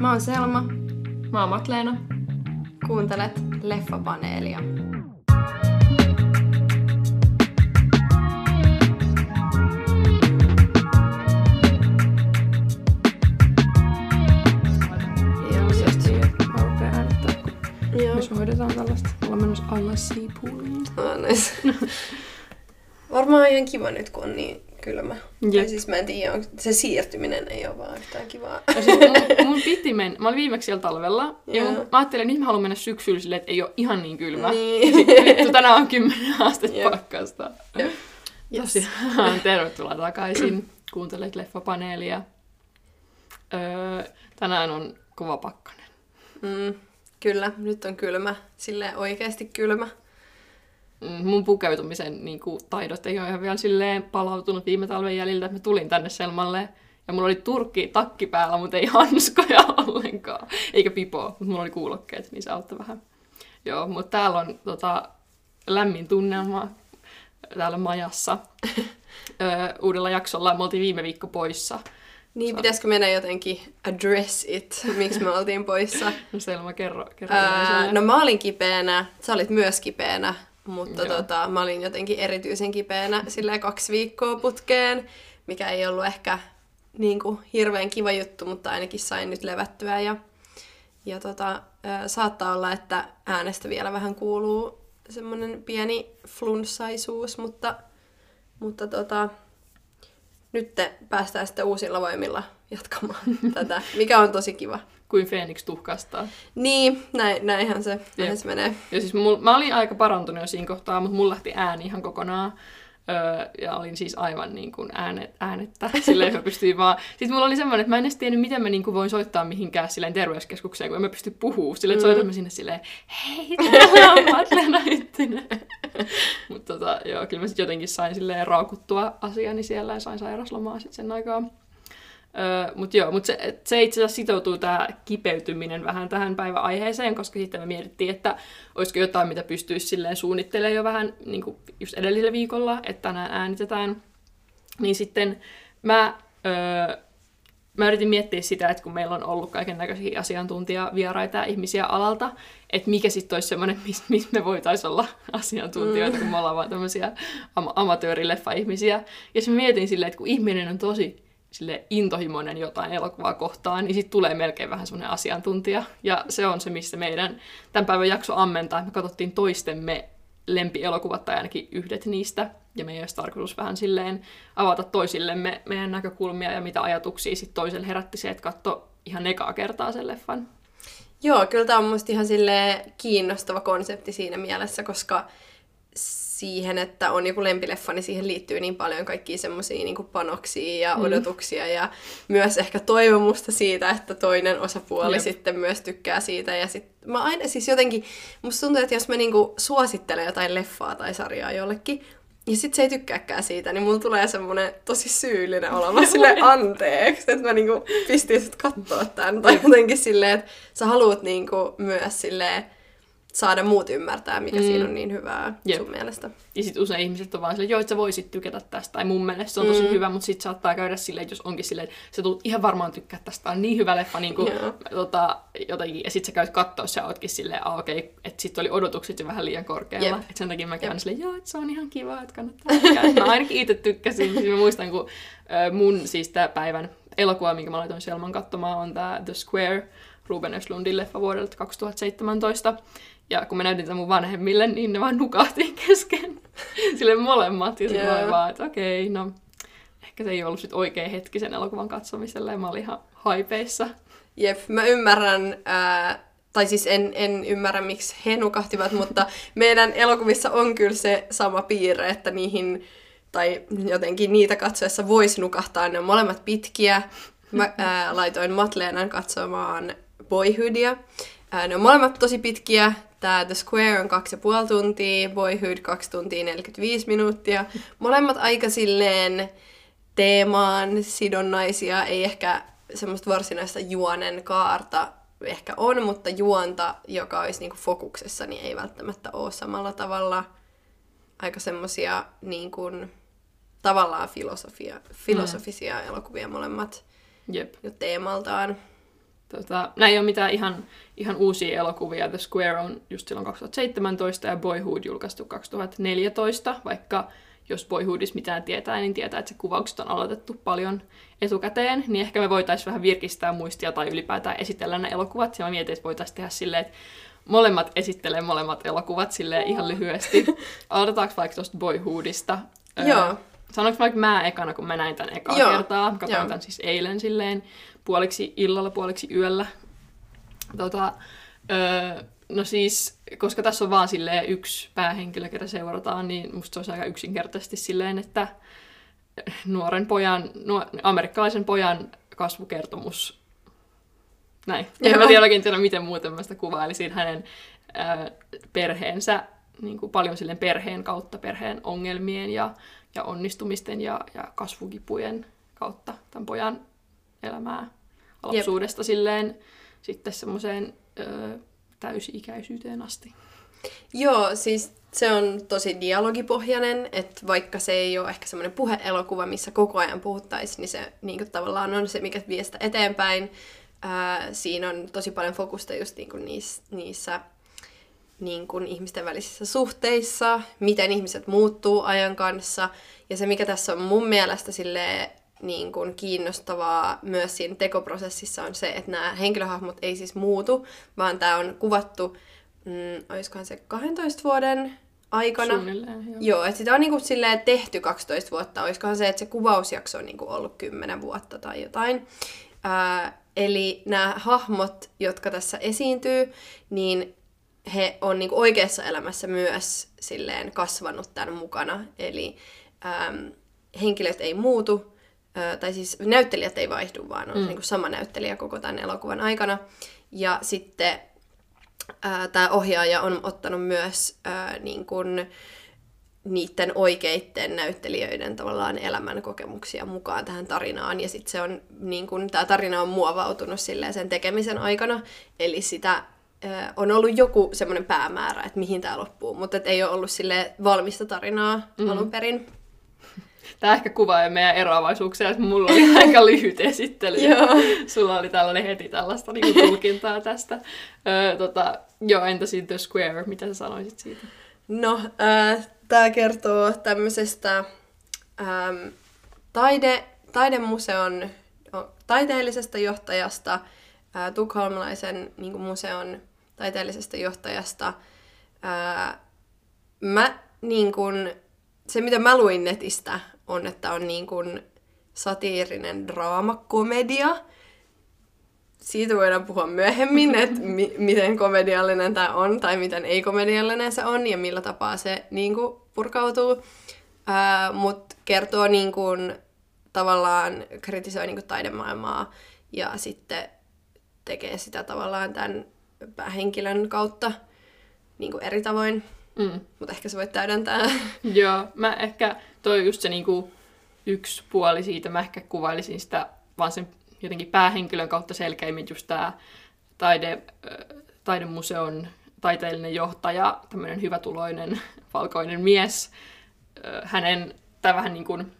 Mä oon Selma. Mä oon Matleena. Kuuntelet Leffapaneelia. Joo. me hoidetaan tällaista. Ollaan menossa alla siipuuliin. Ah, nice. Varmaan ihan kiva nyt, kun on niin kylmä. Jep. Tai siis mä en tiedä, onko se siirtyminen ei ole vaan yhtään kivaa. Ja siis mun, mun piti mennä, mä olin viimeksi siellä talvella, ja Joo. mun, mä ajattelin, että nyt mä haluan mennä syksyllä silleen, että ei ole ihan niin kylmä. Niin. Sitten vittu, tänään on 10 astetta Jep. pakkasta. Jep. Yes. Tosiaan, tervetuloa takaisin. Kuuntelet leffapaneelia. Öö, tänään on kova pakkanen. Mm, kyllä, nyt on kylmä. Silleen oikeasti kylmä. Mm, Mun pukeutumisen niin kuin, taidot ei ole ihan vielä silleen palautunut viime talven jäljiltä, että mä tulin tänne Selmalle ja mulla oli turkki takki päällä, mutta ei hanskoja ollenkaan. Eikä pipoa, mutta mulla oli kuulokkeet, niin se auttoi vähän. Joo, mutta täällä on tota, lämmin tunnelma täällä majassa. Öö, uudella jaksolla me oltiin viime viikko poissa. Niin, pitäisikö meidän jotenkin address it, miksi me oltiin poissa? No Selma, kerro. kerro yleisölle. no mä olin kipeänä, sä olit myös kipeänä, mutta Joo. tota, mä olin jotenkin erityisen kipeänä silleen kaksi viikkoa putkeen, mikä ei ollut ehkä niin kuin, hirveän kiva juttu, mutta ainakin sain nyt levättyä ja, ja tota, saattaa olla, että äänestä vielä vähän kuuluu semmoinen pieni flunssaisuus, mutta, mutta tota, nyt päästään sitten uusilla voimilla jatkamaan tätä, mikä on tosi kiva. Kuin Phoenix tuhkastaa. Niin, näin, näinhän se, näinhän se menee. Ja siis mul, mä olin aika parantunut jo siinä kohtaa, mutta mulla lähti ääni ihan kokonaan. Öö, ja olin siis aivan niin kuin äänet, äänettä. Silleen mä pystyin vaan... Sitten mulla oli semmoinen, että mä en edes tiennyt, miten mä niin kuin voin soittaa mihinkään silleen terveyskeskukseen, kun en mä pysty puhua. Silleen, että soitan mä sinne silleen, hei, täällä on Madlena Hyttinen. Mutta tota, joo, kyllä mä sitten jotenkin sain silleen raukuttua asiani siellä ja sain sairaslomaa sitten sen aikaa. Öö, mutta joo, mutta se, se itse asiassa sitoutuu tämä kipeytyminen vähän tähän päivän aiheeseen, koska sitten me mietittiin, että olisiko jotain, mitä pystyisi silleen suunnittelemaan jo vähän niin kuin just edellisellä viikolla, että tänään äänitetään. Niin sitten mä, öö, mä yritin miettiä sitä, että kun meillä on ollut kaiken näköisiä asiantuntijavieraita ja ihmisiä alalta, että mikä sitten olisi semmoinen, missä mis me voitaisiin olla asiantuntijoita, kun me ollaan vaan tämmöisiä am- amatöörileffa-ihmisiä. Ja sitten mietin silleen, että kun ihminen on tosi sille intohimoinen jotain elokuvaa kohtaan, niin sitten tulee melkein vähän semmoinen asiantuntija. Ja se on se, missä meidän tämän päivän jakso ammentaa, me katsottiin toistemme lempielokuvat tai ainakin yhdet niistä. Ja meidän olisi tarkoitus vähän silleen avata toisillemme meidän näkökulmia ja mitä ajatuksia sitten toiselle herätti se, että katso ihan ekaa kertaa sen leffan. Joo, kyllä tämä on musta ihan sille kiinnostava konsepti siinä mielessä, koska siihen, että on joku lempileffa, niin siihen liittyy niin paljon kaikkia semmoisia niin panoksia ja odotuksia ja myös ehkä toivomusta siitä, että toinen osapuoli Jep. sitten myös tykkää siitä. Ja sit mä aina siis jotenkin, musta tuntuu, että jos mä niinku suosittelen jotain leffaa tai sarjaa jollekin, ja sit se ei tykkääkään siitä, niin mulla tulee semmonen tosi syyllinen olo. Mä silleen anteeksi, että mä niinku pistin sut kattoo tän. Tai jotenkin silleen, että sä haluut niinku myös silleen saada muut ymmärtää, mikä mm. siinä on niin hyvää Jep. sun mielestä. Ja sitten usein ihmiset on vaan silleen, joo, että sä voisit tykätä tästä. Tai mun mielestä se on tosi Mm. hyvä, mutta sitten saattaa käydä silleen, että jos onkin silleen, että sä tulet ihan varmaan tykkää tästä, on niin hyvä leffa, niin kuin, Joo. tota, jotenkin, ja sitten sä käyt kattoo ja ootkin silleen, ah, okei, okay, että sitten oli odotukset jo vähän liian korkealla. Jep. Et sen takia mä käyn silleen, joo, että se on ihan kiva, että kannattaa käydä. Mä ainakin itse tykkäsin. Siis mä muistan, kun mun siis tää päivän elokuva, minkä mä laitoin Selman katsomaan, on tämä The Square, Ruben Östlundin leffa vuodelta 2017. Ja kun mä näytin sen mun vanhemmille, niin ne vaan nukahti kesken. Sille molemmat. Ja sitten olin vaan, että okei, no ehkä se ei ollut sit oikea hetki sen elokuvan katsomiselle. Ja mä olin ihan haipeissa. Jep, mä ymmärrän, ää, tai siis en, en ymmärrä, miksi he nukahtivat, mutta meidän elokuvissa on kyllä se sama piirre, että niihin, tai jotenkin niitä katsoessa voisi nukahtaa. Ne on molemmat pitkiä. Mä ää, laitoin Matleenan katsomaan Boyhoodia. Ää, ne on molemmat tosi pitkiä. Tää The Square on kaksi ja puoli tuntia, Boyhood 2 tuntia 45 minuuttia. Molemmat aika silleen teemaan sidonnaisia, ei ehkä semmoista varsinaista juonen kaarta ehkä on, mutta juonta, joka olisi niinku fokuksessa, niin ei välttämättä ole samalla tavalla aika semmoisia niin kuin, tavallaan filosofia, filosofisia elokuvia molemmat Jep. jo teemaltaan. Tota, nämä ei ole mitään ihan, ihan uusia elokuvia. The Square on just silloin 2017 ja Boyhood julkaistu 2014, vaikka jos Boyhoodissa mitään tietää, niin tietää, että se kuvaukset on aloitettu paljon etukäteen, niin ehkä me voitaisiin vähän virkistää muistia tai ylipäätään esitellä nämä elokuvat. Ja mä mietin, että voitaisiin tehdä silleen, että molemmat esittelee molemmat elokuvat sille ihan lyhyesti. Aloitetaanko vaikka tuosta Boyhoodista? Joo. Sanoinko vaikka mä ekana, kun mä näin tämän ekaa Joo. kertaa. Katsoin Joo. tämän siis eilen silleen puoliksi illalla, puoliksi yöllä. Tota, öö, no siis, koska tässä on vaan silleen yksi päähenkilö, ketä seurataan, niin musta se olisi aika yksinkertaisesti silleen, että nuoren pojan, nuo, amerikkalaisen pojan kasvukertomus. Näin. En mä tiedä oikein tiedä, miten muuten mä sitä kuvailisin hänen ää, perheensä, niin kuin paljon silleen perheen kautta, perheen ongelmien ja, ja onnistumisten ja, ja kasvukipujen kautta tämän pojan elämää lapsuudesta silleen sitten semmoiseen ö, täysi-ikäisyyteen asti. Joo, siis se on tosi dialogipohjainen, että vaikka se ei ole ehkä semmoinen puheelokuva, missä koko ajan puhuttaisiin, niin se niin tavallaan on se, mikä vie sitä eteenpäin. Ää, siinä on tosi paljon fokusta just niin kuin niissä, niissä niin kuin ihmisten välisissä suhteissa, miten ihmiset muuttuu ajan kanssa. Ja se, mikä tässä on mun mielestä silleen, niin kuin kiinnostavaa myös siinä tekoprosessissa on se, että nämä henkilöhahmot ei siis muutu, vaan tämä on kuvattu, mm, olisikohan se 12 vuoden aikana. Suunnilleen, joo. Joo, että sitä on niinku silleen tehty 12 vuotta. Olisikohan se, että se kuvausjakso on niinku ollut 10 vuotta tai jotain. Ää, eli nämä hahmot, jotka tässä esiintyy, niin he on niinku oikeassa elämässä myös silleen kasvanut tämän mukana. Eli äm, henkilöt ei muutu, ää, tai siis näyttelijät ei vaihdu, vaan on mm. niinku sama näyttelijä koko tämän elokuvan aikana. Ja sitten tämä ohjaaja on ottanut myös ää, niin kun, niiden oikeiden näyttelijöiden tavallaan elämän kokemuksia mukaan tähän tarinaan. Ja sitten se on, niin kun, tämä tarina on muovautunut silleen sen tekemisen aikana. Eli sitä ää, on ollut joku semmoinen päämäärä, että mihin tämä loppuu. Mutta et ei ole ollut sille valmista tarinaa mm. alun perin. Tämä ehkä kuvaa meidän eroavaisuuksia, että mulla oli aika lyhyt esittely. Joo. Sulla oli tällainen heti tällaista niin tulkintaa tästä. Öö, tota, joo, entä sitten The Square? Mitä sä sanoisit siitä? No, äh, tämä kertoo tämmöisestä ähm, taide, taidemuseon taiteellisesta johtajasta, äh, tukholmalaisen niin kuin museon taiteellisesta johtajasta. Äh, mä, niin kuin, se, mitä mä luin netistä, on, että on niin kuin satiirinen draamakomedia, siitä voidaan puhua myöhemmin, että mi- miten komediallinen tämä on tai miten ei-komediallinen se on ja millä tapaa se niin kuin, purkautuu. Mutta kertoo niin kuin, tavallaan, kritisoi niin kuin, taidemaailmaa ja sitten tekee sitä tavallaan tämän päähenkilön kautta niin kuin eri tavoin. Mm. Mutta ehkä sä voit täydentää. Joo, mä ehkä, toi on just se niinku yksi puoli siitä, mä ehkä kuvailisin sitä vaan sen jotenkin päähenkilön kautta selkeimmin just tää taide, taidemuseon taiteellinen johtaja, tämmöinen hyvätuloinen valkoinen mies. Hänen, tai vähän niin kuin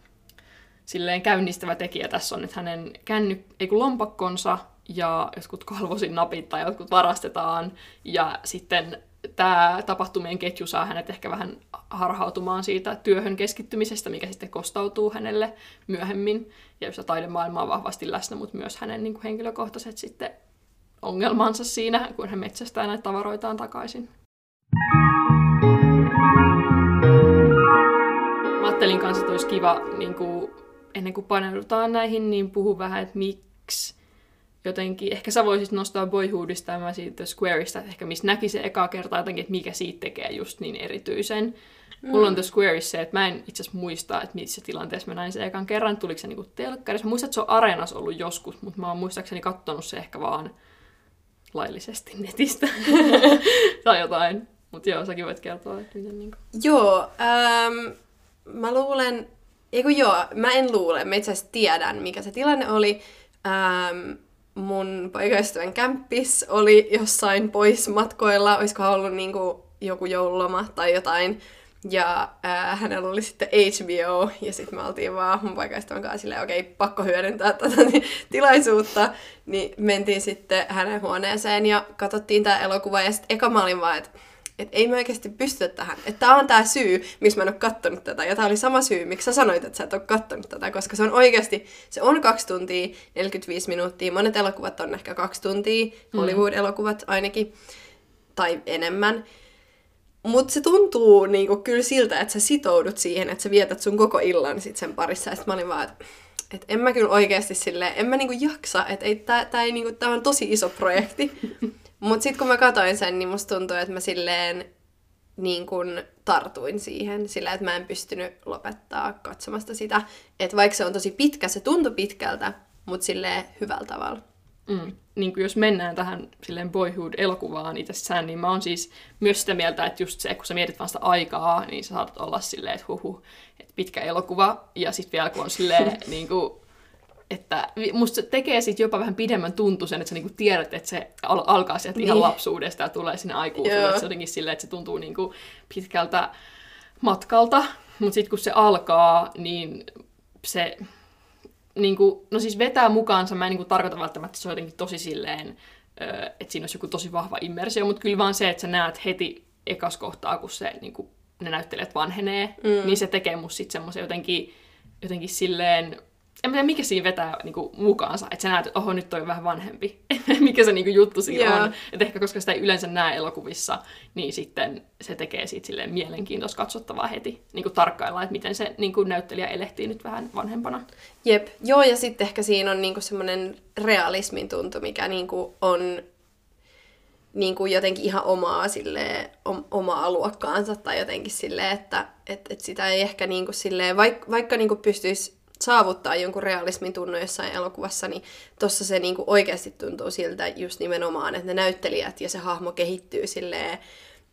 silleen käynnistävä tekijä tässä on, että hänen känny, ei kun lompakkonsa ja jotkut kalvosin napit tai jotkut varastetaan. Ja sitten tämä tapahtumien ketju saa hänet ehkä vähän harhautumaan siitä työhön keskittymisestä, mikä sitten kostautuu hänelle myöhemmin. Ja jossa taidemaailma on vahvasti läsnä, mutta myös hänen niin kuin henkilökohtaiset sitten ongelmansa siinä, kun hän metsästää näitä tavaroitaan takaisin. Mä ajattelin kanssa, että olisi kiva, niin kuin, ennen kuin paneudutaan näihin, niin puhu vähän, että miksi jotenkin, ehkä sä voisit nostaa Boyhoodista ja mä siitä Squareista, että ehkä missä näki se ekaa kertaa jotenkin, että mikä siitä tekee just niin erityisen. Mm. Mulla on The Squareissa se, että mä en itse asiassa muista, että missä tilanteessa mä näin sen ekan kerran, tuliko se niinku telkkarissa. Mä muistan, että se on Areenassa ollut joskus, mutta mä oon muistaakseni kattonut se ehkä vaan laillisesti netistä tai jotain. Mutta joo, säkin voit kertoa, että miten niinku... Joo, ähm, mä luulen, eiku joo, mä en luule, mä itse asiassa tiedän, mikä se tilanne oli. Ähm, mun poikaystävän kämppis oli jossain pois matkoilla, olisikohan ollut niinku joku joululoma tai jotain. Ja ää, hänellä oli sitten HBO, ja sitten me oltiin vaan mun poikaystävän kanssa silleen, okei, okay, pakko hyödyntää tätä tilaisuutta. Niin mentiin sitten hänen huoneeseen ja katsottiin tämä elokuva, ja sitten eka mä olin vaan, että et ei me oikeasti pystytä tähän. Että tämä on tämä syy, miksi mä en ole kattonut tätä. Ja tämä oli sama syy, miksi sä sanoit, että sä et ole kattonut tätä. Koska se on oikeasti, se on kaksi tuntia, 45 minuuttia. Monet elokuvat on ehkä kaksi tuntia, mm. Hollywood-elokuvat ainakin, tai enemmän. Mutta se tuntuu niinku kyllä siltä, että sä sitoudut siihen, että sä vietät sun koko illan sit sen parissa. Ja sit mä olin vaan, että et en mä kyllä oikeasti silleen, en mä niinku jaksa, että ei, tää, tää, ei niinku, tää on tosi iso projekti. Mutta sitten kun mä katsoin sen, niin musta tuntui, että mä silleen niin kun tartuin siihen, sillä että mä en pystynyt lopettaa katsomasta sitä. Että vaikka se on tosi pitkä, se tuntui pitkältä, mutta silleen hyvällä tavalla. Mm. Niin kuin jos mennään tähän silleen boyhood-elokuvaan itsessään, niin mä oon siis myös sitä mieltä, että just se, kun sä mietit vaan sitä aikaa, niin sä saatat olla silleen, että huhu, että pitkä elokuva, ja sitten vielä kun on silleen niin kuin että musta se tekee sitten jopa vähän pidemmän tuntuisen, että sä niinku tiedät, että se al- alkaa sieltä niin. ihan lapsuudesta ja tulee sinne aikuisuudelle. Että se jotenkin silleen, että se tuntuu niinku pitkältä matkalta, mutta sitten kun se alkaa, niin se niinku, no siis vetää mukaansa, mä en niinku tarkoita välttämättä, että se on jotenkin tosi silleen, että siinä olisi joku tosi vahva immersio, mutta kyllä vaan se, että sä näet heti ekas kohtaa, kun se niinku, ne näyttelijät vanhenee, mm. niin se tekee musta sitten semmoisen jotenkin, jotenkin silleen en tiedä, mikä siinä vetää niinku, mukaansa, että sä näet, että oho, nyt toi on vähän vanhempi. mikä se niinku, juttu siinä yeah. on. Että ehkä koska sitä ei yleensä näe elokuvissa, niin sitten se tekee siitä silleen mielenkiintoista katsottavaa heti. Niinku, tarkkailla, että miten se niinku, näyttelijä elehtii nyt vähän vanhempana. Jep, joo, ja sitten ehkä siinä on niinku, semmoinen realismin tuntu, mikä niinku, on niin kuin jotenkin ihan omaa, silleen, omaa luokkaansa tai jotenkin silleen, että et, et sitä ei ehkä niin kuin silleen, vaikka, vaikka niin kuin pystyisi saavuttaa jonkun realismin tunnon jossain elokuvassa, niin tossa se niinku oikeasti tuntuu siltä just nimenomaan, että ne näyttelijät ja se hahmo kehittyy silleen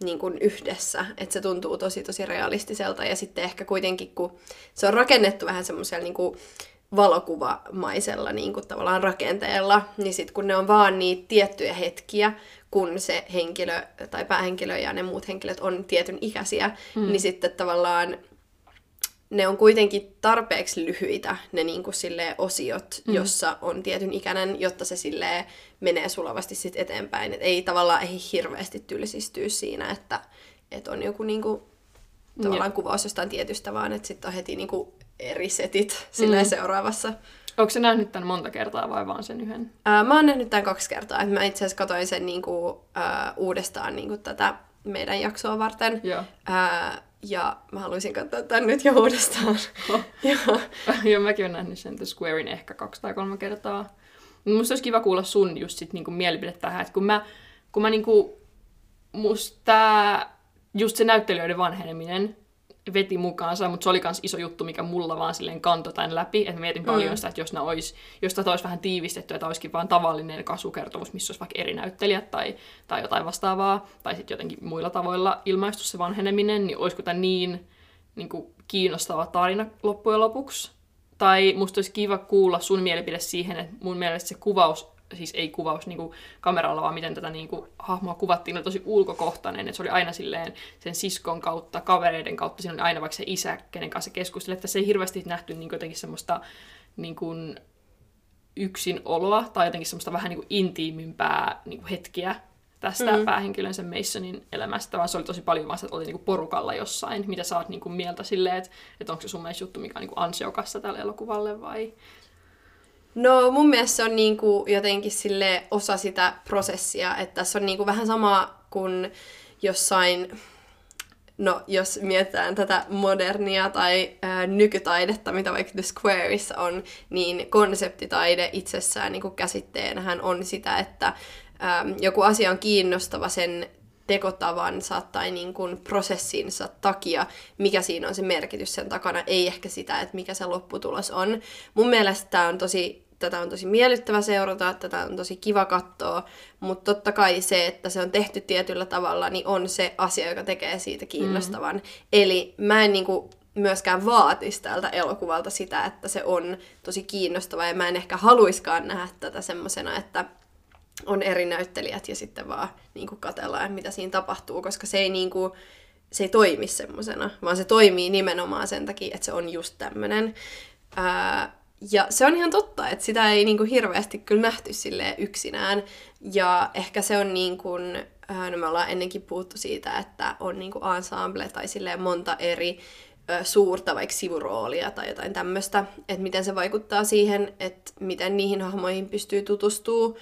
niin kuin yhdessä, että se tuntuu tosi tosi realistiselta ja sitten ehkä kuitenkin, kun se on rakennettu vähän semmoisella niin kuin valokuvamaisella niin kuin tavallaan rakenteella, niin sitten kun ne on vaan niitä tiettyjä hetkiä, kun se henkilö tai päähenkilö ja ne muut henkilöt on tietyn ikäisiä, mm. niin sitten tavallaan ne on kuitenkin tarpeeksi lyhyitä, ne niin kuin osiot, mm. jossa on tietyn ikäinen, jotta se sille menee sulavasti sit eteenpäin. Et ei tavallaan ei hirveästi tylsistyä siinä, että, että on joku niin kuin, tavallaan kuvaus jostain tietystä, vaan että sitten on heti niin kuin eri setit mm. seuraavassa. Onko se nähnyt tämän monta kertaa vai vaan sen yhden? Ää, mä oon nähnyt tämän kaksi kertaa. Et mä itse asiassa katsoin sen niin kuin, ää, uudestaan niin kuin tätä meidän jaksoa varten. Joo. Ää, ja mä haluaisin katsoa tämän nyt jo uudestaan. Oh. Joo. Joo, mäkin olen nähnyt sen The Squarein ehkä kaksi tai kolme kertaa. Musta olisi kiva kuulla sun just sit niinku mielipide tähän, että kun mä, kun mä niinku, musta just se näyttelijöiden vanheneminen, veti mukaansa, mutta se oli myös iso juttu, mikä mulla vaan silleen kantoi tämän läpi. Että mietin paljon mm. sitä, että jos, olisi, jos tätä olisi vähän tiivistetty, että olisikin vain tavallinen kasvukertomus, missä olisi vaikka eri näyttelijät tai, tai jotain vastaavaa, tai sitten jotenkin muilla tavoilla ilmaistu se vanheneminen, niin olisiko tämä niin, niin kuin kiinnostava tarina loppujen lopuksi? Tai musta olisi kiva kuulla sun mielipide siihen, että mun mielestä se kuvaus siis ei kuvaus niin kuin kameralla, vaan miten tätä niin kuin, hahmoa kuvattiin, oli tosi ulkokohtainen, että se oli aina silleen sen siskon kautta, kavereiden kautta, siinä oli aina vaikka se isä, kenen kanssa keskusteli, että se ei hirveästi nähty niin jotenkin semmoista niin kuin, yksinoloa tai jotenkin semmoista vähän niin kuin intiimimpää niin kuin hetkiä tästä mm. päähenkilön sen Masonin elämästä, vaan se oli tosi paljon vaan, että oli niinku porukalla jossain. Mitä sä oot niinku mieltä silleen, että, että onko se sun mielestä juttu, mikä on niinku ansiokasta tälle elokuvalle vai No mun mielestä se on niinku jotenkin sille osa sitä prosessia, että tässä on niinku vähän sama kuin jossain, no jos mietitään tätä modernia tai ää, nykytaidetta, mitä vaikka The Squareissa on, niin konseptitaide itsessään niinku käsitteenähän on sitä, että joku asia on kiinnostava sen tekotavansa tai niin kuin prosessinsa takia, mikä siinä on se merkitys sen takana, ei ehkä sitä, että mikä se lopputulos on. Mun mielestä tämä on tosi, tätä on tosi miellyttävä seurata, tätä on tosi kiva katsoa, mutta totta kai se, että se on tehty tietyllä tavalla, niin on se asia, joka tekee siitä kiinnostavan. Mm. Eli mä en niin kuin myöskään vaatisi tältä elokuvalta sitä, että se on tosi kiinnostava ja mä en ehkä haluiskaan nähdä tätä semmosena, että on eri näyttelijät ja sitten vaan niin kuin katellaan, mitä siinä tapahtuu, koska se ei niin kuin, se ei toimi semmosena, vaan se toimii nimenomaan sen takia, että se on just tämmönen. Ää, ja se on ihan totta, että sitä ei niinku hirveästi kyllä nähty sille yksinään. Ja ehkä se on niin kuin, no me ollaan ennenkin puhuttu siitä, että on niinku ensemble tai silleen monta eri suurta vaikka sivuroolia tai jotain tämmöistä, että miten se vaikuttaa siihen, että miten niihin hahmoihin pystyy tutustuu.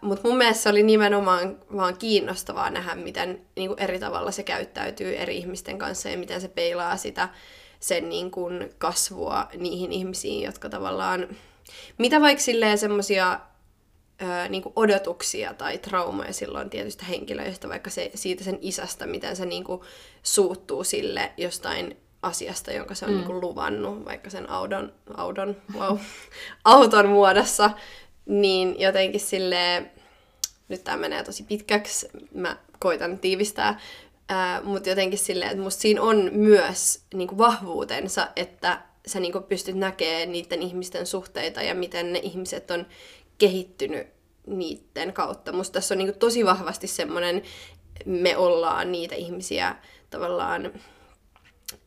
Mutta mun mielestä se oli nimenomaan vaan kiinnostavaa nähdä, miten niinku eri tavalla se käyttäytyy eri ihmisten kanssa ja miten se peilaa sitä sen niin kuin kasvua niihin ihmisiin, jotka tavallaan... Mitä vaikka silleen semmosia niin odotuksia tai traumoja silloin tietystä henkilöistä, vaikka se, siitä sen isästä, miten se niin kuin, suuttuu sille jostain asiasta, jonka se on mm. niin kuin, luvannut, vaikka sen audon, audon, wow, auton muodossa, niin jotenkin sille nyt tämä menee tosi pitkäksi, mä koitan tiivistää, Mutta jotenkin silleen, että musta siinä on myös niinku vahvuutensa, että sä niinku pystyt näkemään niiden ihmisten suhteita ja miten ne ihmiset on kehittynyt niiden kautta. Musta tässä on niinku tosi vahvasti semmoinen, me ollaan niitä ihmisiä tavallaan,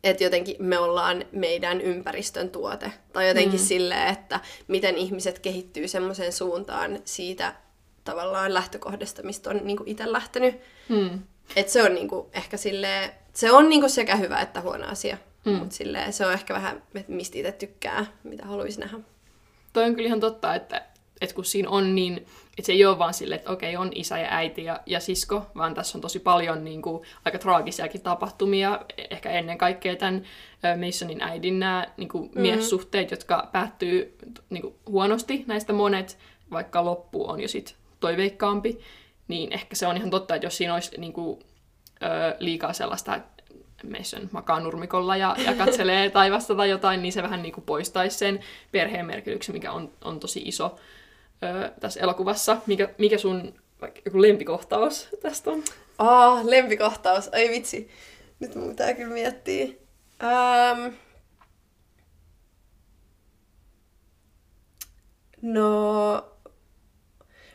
että jotenkin me ollaan meidän ympäristön tuote. Tai jotenkin mm. silleen, että miten ihmiset kehittyy semmoiseen suuntaan siitä tavallaan lähtökohdasta, mistä on niinku itse lähtenyt. Mm. Et se on niinku ehkä silleen, se on niinku sekä hyvä että huono asia. Mm. Mutta se on ehkä vähän, että mistä itse tykkää, mitä haluaisi nähdä. Toi on kyllä ihan totta, että, että kun siinä on niin, että se ei ole vaan silleen, että okei, on isä ja äiti ja, ja sisko, vaan tässä on tosi paljon niin kuin, aika traagisiakin tapahtumia, ehkä ennen kaikkea tämän Masonin äidin nämä niin kuin, mm-hmm. miessuhteet, jotka päättyy niin kuin, huonosti, näistä monet, vaikka loppu on jo sit toiveikkaampi niin ehkä se on ihan totta, että jos siinä olisi niin kuin, ö, liikaa sellaista, Mason makaa nurmikolla ja, ja katselee taivasta tai jotain, niin se vähän niin kuin poistaisi sen perheen merkityksen, mikä on, on tosi iso ö, tässä elokuvassa. Mikä, mikä sun vaikka joku lempikohtaus tästä on? Ah, lempikohtaus. Ai vitsi. Nyt mun pitää kyllä miettiä. Um, no,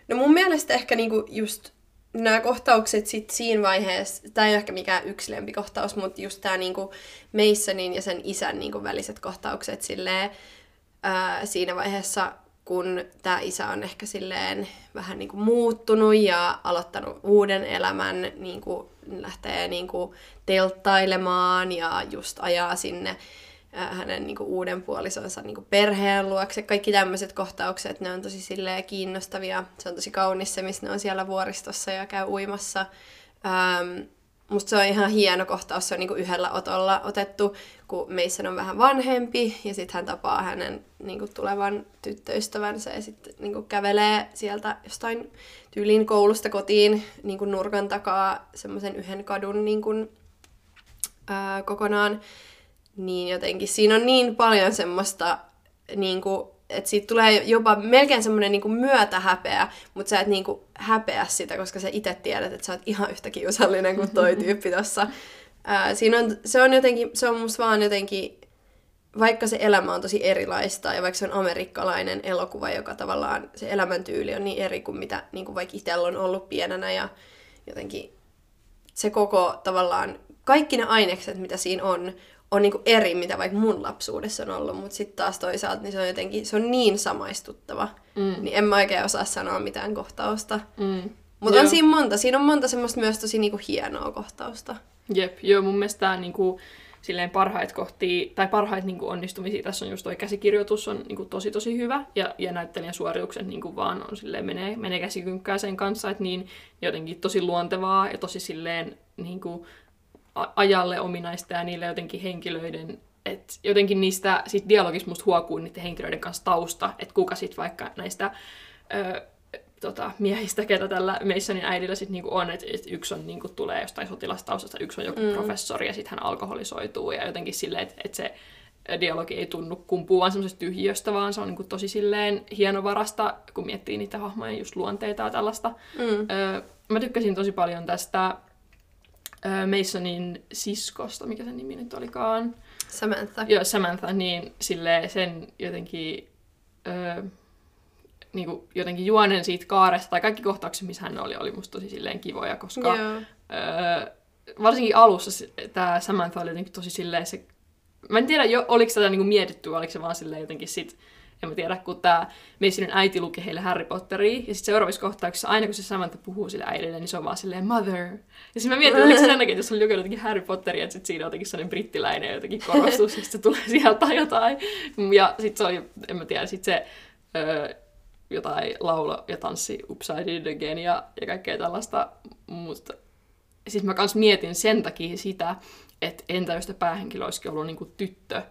No mun mielestä ehkä niinku just nämä kohtaukset sit siinä vaiheessa, tämä ei ole ehkä mikään yksi lempikohtaus, mutta just tämä niinku Masonin ja sen isän niinku väliset kohtaukset silleen, ää, siinä vaiheessa, kun tämä isä on ehkä silleen vähän niinku muuttunut ja aloittanut uuden elämän, niinku lähtee niinku telttailemaan ja just ajaa sinne hänen niin kuin, uuden puolisonsa niin kuin, perheen luokse. Kaikki tämmöiset kohtaukset, ne on tosi silleen, kiinnostavia. Se on tosi kaunis se, missä ne on siellä vuoristossa ja käy uimassa. Ähm, musta se on ihan hieno kohtaus, se on niin kuin, yhdellä otolla otettu, kun Mason on vähän vanhempi ja sitten hän tapaa hänen niin kuin, tulevan tyttöystävänsä ja sitten niin kuin, kävelee sieltä jostain tyyliin koulusta kotiin niin kuin, nurkan takaa semmoisen yhden kadun niin kuin, ää, kokonaan. Niin jotenkin siinä on niin paljon semmoista, niin kuin, että siitä tulee jopa melkein semmoinen niin myötähäpeä, mutta sä et niin kuin häpeä sitä, koska sä itse tiedät, että sä oot ihan yhtä kiusallinen kuin toi tyyppi tossa. Ää, siinä on, se on jotenkin, se on musta vaan jotenkin, vaikka se elämä on tosi erilaista ja vaikka se on amerikkalainen elokuva, joka tavallaan se elämäntyyli on niin eri kuin mitä niin kuin vaikka itsellä on ollut pienenä ja jotenkin se koko tavallaan, kaikki ne ainekset, mitä siinä on, on niinku eri, mitä vaikka mun lapsuudessa on ollut, mutta sitten taas toisaalta niin se on jotenkin, se on niin samaistuttava, mm. niin en mä oikein osaa sanoa mitään kohtausta. Mm. Mutta on siinä monta, siinä on monta semmoista myös tosi niinku hienoa kohtausta. Jep, joo mun mielestä tää niinku, silleen parhaat kohtia, tai parhaita niinku onnistumisia tässä on just toi käsikirjoitus on niinku tosi tosi hyvä, ja, ja näyttelijän suoritukset niinku vaan on silleen menee, menee käsikynkkää sen kanssa, että niin jotenkin tosi luontevaa ja tosi silleen niinku ajalle ominaista ja niille jotenkin henkilöiden, että jotenkin niistä sit dialogista musta huokuu niiden henkilöiden kanssa tausta, että kuka sitten vaikka näistä ö, tota, miehistä, ketä tällä Masonin äidillä sit niinku on, että et yksi on, niinku, tulee jostain sotilastaustasta, yksi on joku mm. professori ja sitten hän alkoholisoituu ja jotenkin silleen, että et se dialogi ei tunnu kumpuvan semmoisesta tyhjiöstä, vaan se on niinku tosi silleen hienovarasta, kun miettii niitä hahmojen just luonteita ja tällaista. Mm. Öö, mä tykkäsin tosi paljon tästä Masonin siskosta, mikä sen nimi nyt olikaan. Samantha. Joo, Samantha, niin sille sen jotenkin, öö, niin kuin jotenkin juonen siitä kaaresta, tai kaikki kohtaukset, missä hän oli, oli musta tosi silleen kivoja, koska öö, varsinkin alussa tämä Samantha oli jotenkin tosi silleen se... Mä en tiedä, jo, oliko tätä niinku mietitty, oliko se vaan silleen jotenkin sit en mä tiedä, kun tämä Masonin äiti luki heille Harry Potteria, ja sitten seuraavissa kohtauksissa, aina kun se Samantha puhuu sille äidille, niin se on vaan silleen mother. Ja sitten mä mietin, oliko se sen takia, että jos oli lukenut jotenkin Harry Potteria, että sit siinä on jotenkin sellainen brittiläinen jotenkin korostus, ja se tulee sieltä tai jotain. Ja sitten se oli, en mä tiedä, sitten se öö, jotain laula ja tanssi Upside Again ja, ja kaikkea tällaista, mutta siis mä kans mietin sen takia sitä, että entä jos päähenkilö olisikin ollut niinku tyttö,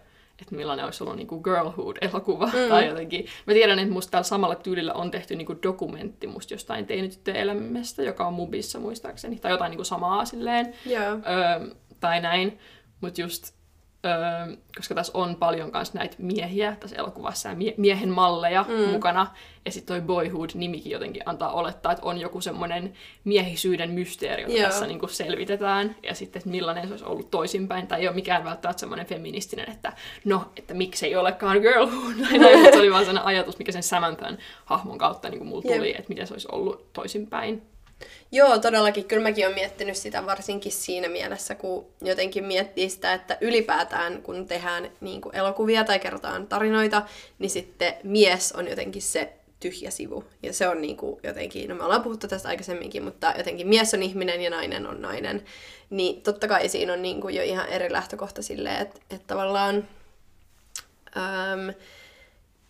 että millainen olisi ollut niinku girlhood-elokuva mm. tai jotenkin. Mä tiedän, että musta tällä samalla tyylillä on tehty niinku dokumentti musta jostain teinityttöjen elämästä, joka on Mubissa muistaakseni, tai jotain niinku samaa silleen, yeah. öö, tai näin. Mutta just Öö, koska tässä on paljon myös näitä miehiä tässä elokuvassa ja mie- miehen malleja mm. mukana. Ja sitten toi Boyhood-nimikin jotenkin antaa olettaa, että on joku semmoinen miehisyyden mysteeri, jota yeah. tässä niinku selvitetään. Ja sitten, että millainen se olisi ollut toisinpäin. Tai ei ole mikään välttämättä semmoinen feministinen, että no, että miksei olekaan girlhood. Tai näin, mutta se oli vaan sellainen ajatus, mikä sen Samanthan hahmon kautta niin mulla tuli, yep. että miten se olisi ollut toisinpäin. Joo, todellakin. Kyllä mäkin olen miettinyt sitä varsinkin siinä mielessä, kun jotenkin miettii sitä, että ylipäätään kun tehdään niin kuin elokuvia tai kerrotaan tarinoita, niin sitten mies on jotenkin se tyhjä sivu. Ja se on niin kuin jotenkin, no me ollaan puhuttu tästä aikaisemminkin, mutta jotenkin mies on ihminen ja nainen on nainen. Niin totta kai siinä on niin kuin jo ihan eri lähtökohta silleen, että, että tavallaan... Ähm,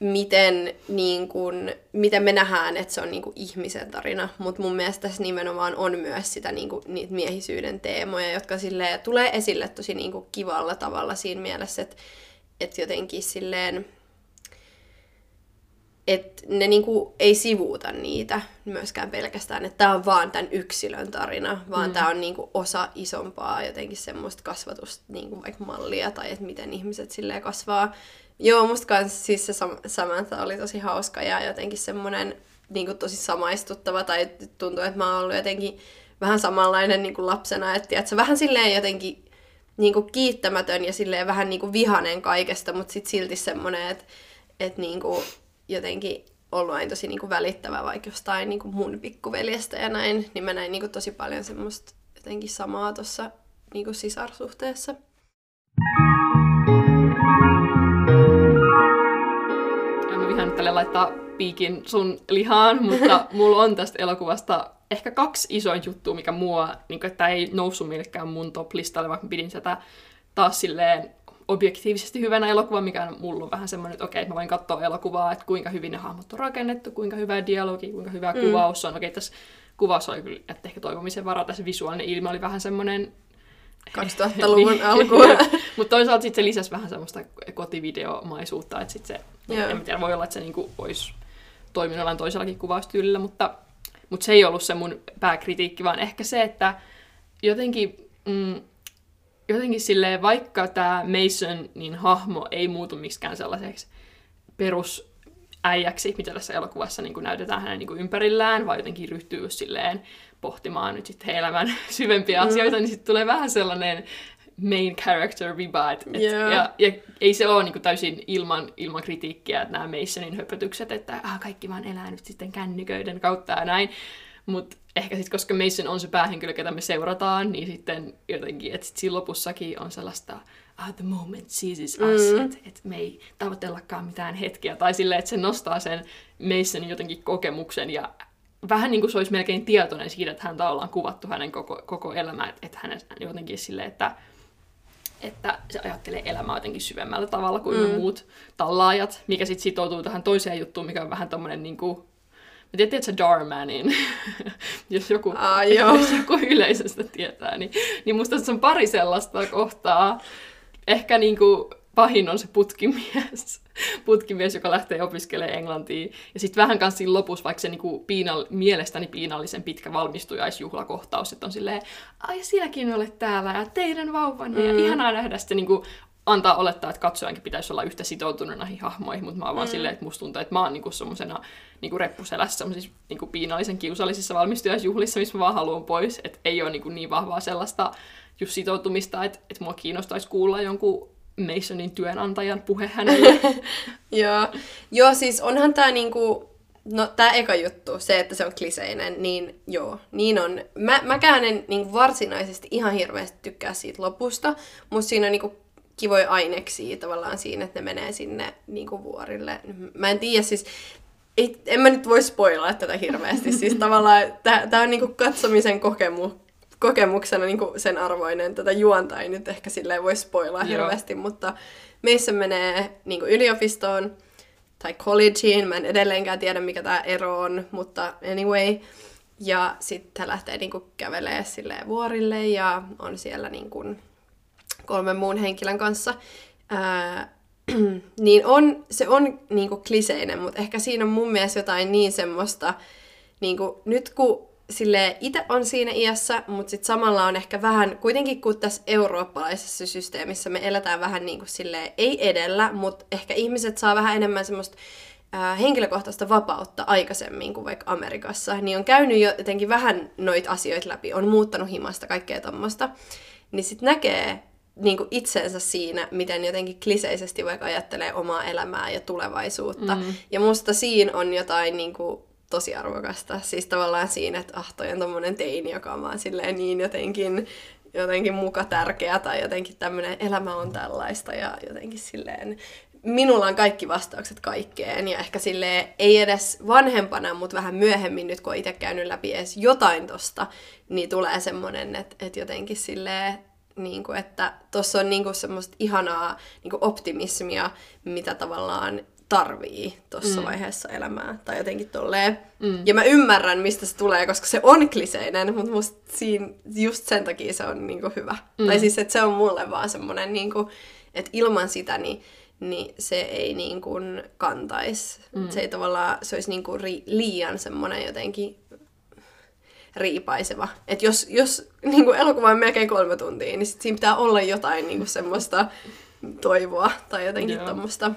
miten, niin kun, miten me nähdään, että se on niin kun, ihmisen tarina. Mutta mun mielestä tässä nimenomaan on myös sitä, niin kun, niitä miehisyyden teemoja, jotka silleen, tulee esille tosi niin kun, kivalla tavalla siinä mielessä, että, että jotenkin silleen, että ne niinku ei sivuuta niitä myöskään pelkästään, että tämä on vaan tämän yksilön tarina, vaan mm. tämä on niinku osa isompaa jotenkin semmoista kasvatusta, niinku vaikka mallia tai että miten ihmiset silleen kasvaa Joo, musta kans siis se Samantha oli tosi hauska ja jotenkin semmoinen niin tosi samaistuttava tai tuntuu, että mä oon ollut jotenkin vähän samanlainen niin kuin lapsena, että se vähän silleen jotenkin niin kuin kiittämätön ja silleen vähän niin kuin vihanen kaikesta, mutta sitten silti semmoinen, että, että niin kuin jotenkin ollut aina tosi niin kuin välittävä vaikka jostain niin kuin mun pikkuveljestä ja näin, niin mä näin niin kuin tosi paljon semmoista jotenkin samaa tuossa niin sisarsuhteessa. Tälle laittaa piikin sun lihaan, mutta mulla on tästä elokuvasta ehkä kaksi isoin juttua, mikä mua, niin kuin, että ei noussut millekään mun top-listalle, vaikka pidin sitä taas silleen objektiivisesti hyvänä elokuva, mikä on mulla vähän semmoinen, että okei, että mä voin katsoa elokuvaa, että kuinka hyvin ne hahmot on rakennettu, kuinka hyvä dialogi, kuinka hyvä mm. kuvaus on. Okei, tässä kuvassa oli kyllä, että ehkä toivomisen varaa, tässä visuaalinen ilme oli vähän semmoinen 2000-luvun alku. Mutta toisaalta sitten se lisäsi vähän semmoista kotivideomaisuutta, että sitten se, Joo. en tiedä, voi olla, että se niinku olisi toiminut jollain toisellakin kuvaustyylillä, mutta, mutta se ei ollut se mun pääkritiikki, vaan ehkä se, että jotenkin, mm, jotenkin silleen, vaikka tämä Mason, niin hahmo ei muutu miksikään sellaiseksi perus äijäksi, mitä tässä elokuvassa niin kuin näytetään hänen niin kuin ympärillään, vai jotenkin ryhtyy silleen pohtimaan nyt sitten elämän syvempiä mm. asioita, niin sitten tulee vähän sellainen main character vibe. Et, yeah. ja, ja, ei se ole niin kuin täysin ilman, ilman kritiikkiä, että nämä Masonin höpötykset, että ah, kaikki vaan elää nyt sitten kännyköiden kautta ja näin. Mutta ehkä sitten, koska Mason on se päähenkilö, ketä me seurataan, niin sitten jotenkin, että sit siinä lopussakin on sellaista ah, the moment seizes us, mm. että et me ei tavoitellakaan mitään hetkiä. Tai silleen, että se nostaa sen Masonin jotenkin kokemuksen ja vähän niin kuin se olisi melkein tietoinen siitä, että häntä ollaan kuvattu hänen koko, koko elämää, että, että hänen jotenkin silleen, että, että se ajattelee elämää jotenkin syvemmällä tavalla kuin mm. muut tallaajat, mikä sitten sitoutuu tähän toiseen juttuun, mikä on vähän tommonen niin kuin, Mä tiedän, että se Dharma, niin jos joku, ah, joo. jos joku yleisöstä tietää, niin, niin musta se on pari sellaista kohtaa. Ehkä niin kuin, pahin on se putkimies, putkimies, joka lähtee opiskelemaan englantia. Ja sitten vähän kanssa siinä lopussa, vaikka se niinku piinal, mielestäni piinallisen pitkä valmistujaisjuhlakohtaus, että on silleen, ai sinäkin olet täällä ja teidän vauvanne mm. ja ihanaa nähdä sitten niinku antaa olettaa, että katsojankin pitäisi olla yhtä sitoutunut näihin hahmoihin, mutta mä oon mm. vaan silleen, että musta tuntuu, että mä oon niinku semmosena niinku reppuselässä semmoisissa niinku piinallisen kiusallisissa valmistujaisjuhlissa, missä mä vaan haluan pois, että ei ole niinku niin vahvaa sellaista just sitoutumista, että, että mua kiinnostaisi kuulla jonkun Masonin työnantajan puhe hänelle. Joo. Joo, siis onhan tämä niinku, No, tämä eka juttu, se, että se on kliseinen, niin joo, niin on. Mä, mäkään en niin varsinaisesti ihan hirveästi tykkää siitä lopusta, mutta siinä on niin kuin, kivoja aineksia tavallaan siinä, että ne menee sinne niin kuin, vuorille. Mä en tiedä, siis ei, en mä nyt voi spoilaa tätä hirveästi. Siis tavallaan tämä on niinku katsomisen kokemu, kokemuksena niinku sen arvoinen. Tätä juonta ei nyt ehkä silleen voi spoilaa hirveästi, mutta meissä menee niinku yliopistoon tai collegeen. Mä en edelleenkään tiedä, mikä tämä ero on, mutta anyway. Ja sitten lähtee niinku kävelee sille vuorille ja on siellä niinku kolmen muun henkilön kanssa. Ää, niin on, se on niinku kliseinen, mutta ehkä siinä on mun mielestä jotain niin semmoista, niinku, nyt kun sille itse on siinä iässä, mutta sitten samalla on ehkä vähän, kuitenkin kun tässä eurooppalaisessa systeemissä me eletään vähän niin kuin silleen, ei edellä, mutta ehkä ihmiset saa vähän enemmän semmoista ää, henkilökohtaista vapautta aikaisemmin kuin vaikka Amerikassa, niin on käynyt jo jotenkin vähän noita asioita läpi, on muuttanut himasta kaikkea tuommoista, niin sitten näkee niin kuin itseensä siinä, miten jotenkin kliseisesti vaikka ajattelee omaa elämää ja tulevaisuutta. Mm. Ja musta siinä on jotain niin kuin, tosi arvokasta. Siis tavallaan siinä, että ah, toi on tommonen teini, joka on vaan silleen niin jotenkin, jotenkin muka tärkeä tai jotenkin tämmöinen elämä on tällaista ja jotenkin silleen minulla on kaikki vastaukset kaikkeen ja ehkä sille ei edes vanhempana, mutta vähän myöhemmin nyt kun on itse käynyt läpi edes jotain tosta, niin tulee semmoinen, että, että jotenkin silleen niin kuin, että tuossa on niin kuin semmoista ihanaa niin kuin optimismia, mitä tavallaan tarvii tuossa mm. vaiheessa elämää. Tai jotenkin tolleen. Mm. Ja mä ymmärrän, mistä se tulee, koska se on kliseinen, mutta musta siinä, just sen takia se on niinku hyvä. Mm. Tai siis, että se on mulle vaan semmoinen, niinku, että ilman sitä niin, niin se ei niinku kantaisi. Mm. Se ei tavallaan, se olisi niinku ri, liian semmoinen jotenkin riipaiseva. Että jos, jos niin kuin elokuva on melkein kolme tuntia, niin sit siinä pitää olla jotain niin kuin semmoista toivoa tai jotenkin Joo. tommoista.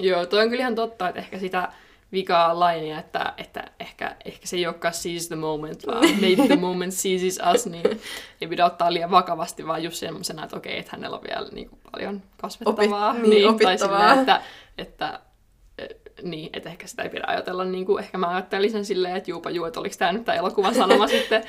Joo, toi on kyllä ihan totta, että ehkä sitä vikaa lainia, että, että ehkä, ehkä se ei olekaan seize the moment, vaan maybe the moment seizes us, niin ei pidä ottaa liian vakavasti, vaan just semmoisena, että okei, että hänellä on vielä niin kuin, paljon kasvettavaa. Opi, niin, niin, opittavaa. Tai silleen, että, että niin, että ehkä sitä ei pidä ajatella, niin kuin, ehkä mä ajattelin sen silleen, että juupa juu, että oliko tämä nyt tämä elokuvan sanoma sitten.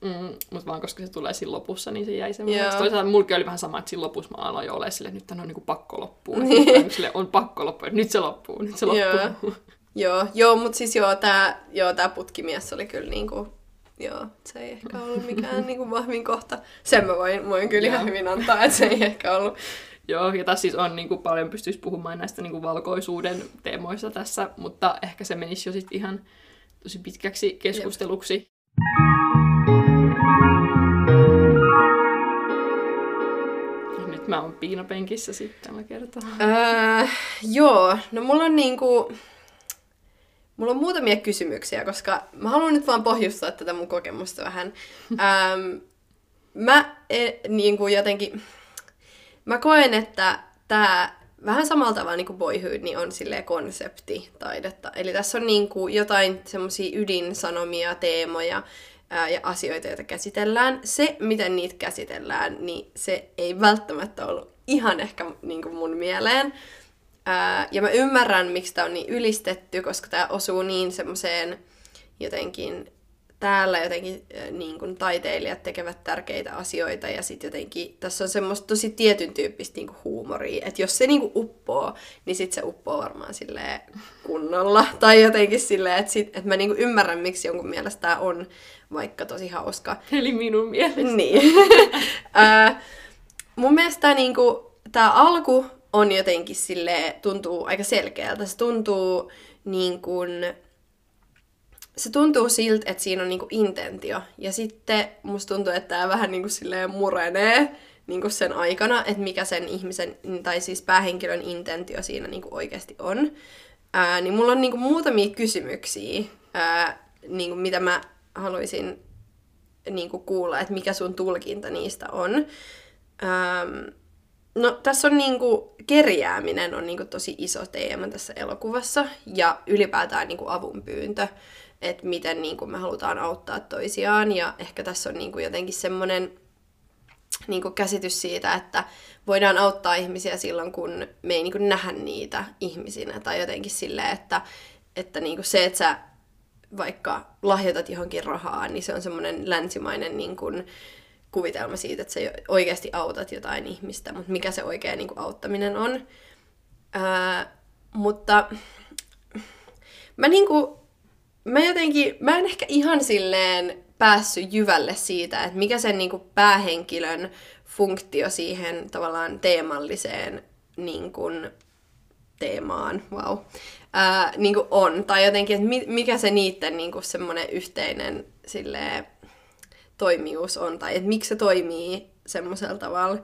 Mm, mutta vaan koska se tulee siinä lopussa, niin se jäi semmoinen. Yeah. Toisaalta mulki oli vähän sama, että siinä lopussa mä aloin jo olemaan silleen, että nyt tämä on niin pakko loppua. Niin. Sille on pakko loppua, nyt se loppuu, nyt se loppuu. Joo, joo, joo mutta siis joo, tämä joo, tää putkimies oli kyllä niinku, joo, se ei ehkä ollut mikään niinku vahvin kohta. Sen mä voin, voin kyllä ihan hyvin antaa, että se ei ehkä ollut Joo, ja tässä siis on niin kuin, paljon pystyisi puhumaan näistä niin kuin, valkoisuuden teemoista tässä, mutta ehkä se menisi jo sitten ihan tosi pitkäksi keskusteluksi. Jep. Mä oon piinapenkissä sitten tällä kertaa. Öö, joo, no mulla on niinku... Mulla on muutamia kysymyksiä, koska mä haluan nyt vaan pohjustaa tätä mun kokemusta vähän. Ähm, mä e, niin kuin jotenkin mä koen, että tämä vähän samalla tavalla niin kuin Boyhood niin on silleen konseptitaidetta. Eli tässä on niin kuin jotain semmoisia ydinsanomia, teemoja ja asioita, joita käsitellään. Se, miten niitä käsitellään, niin se ei välttämättä ollut ihan ehkä niin kuin mun mieleen. Ja mä ymmärrän, miksi tämä on niin ylistetty, koska tämä osuu niin semmoiseen jotenkin täällä jotenkin niin kuin taiteilijat tekevät tärkeitä asioita ja sitten jotenkin tässä on semmoista tosi tietyn tyyppistä niin kuin huumoria, että jos se niin kuin uppoo, niin sitten se uppoo varmaan silleen kunnolla tai jotenkin silleen, että, sit, että mä niin kuin ymmärrän, miksi jonkun mielestä tämä on vaikka tosi hauska. Eli minun mielestä. Niin. äh, mun mielestä tämä niin kuin, tämä alku on jotenkin sille tuntuu aika selkeältä. Se tuntuu niin kuin, se tuntuu siltä, että siinä on niinku intentio. Ja sitten musta tuntuu, että tämä vähän niinku silleen murenee niinku sen aikana, että mikä sen ihmisen, tai siis päähenkilön intentio siinä niinku oikeasti on. Ää, niin mulla on niinku muutamia kysymyksiä, ää, niinku mitä mä haluaisin niinku kuulla, että mikä sun tulkinta niistä on. Ähm, no tässä on niinku, kerjääminen on niinku tosi iso teema tässä elokuvassa ja ylipäätään niinku avunpyyntö että miten niin kuin me halutaan auttaa toisiaan. Ja ehkä tässä on niin kuin jotenkin semmoinen niin kuin käsitys siitä, että voidaan auttaa ihmisiä silloin, kun me ei niin kuin nähdä niitä ihmisinä. Tai jotenkin silleen, että, että niinku se, että sä vaikka lahjoitat johonkin rahaa, niin se on semmoinen länsimainen niin kuin, kuvitelma siitä, että sä oikeasti autat jotain ihmistä, mutta mikä se oikea niin kuin, auttaminen on. Ää, mutta mä, niin kuin, mä jotenkin, mä en ehkä ihan silleen päässyt jyvälle siitä, että mikä sen niin kuin, päähenkilön funktio siihen tavallaan teemalliseen niin kuin, teemaan, wow, ää, niin kuin on. Tai jotenkin, että mikä se niiden niin kuin semmoinen yhteinen silleen, toimijuus on, tai että miksi se toimii semmoisella tavalla,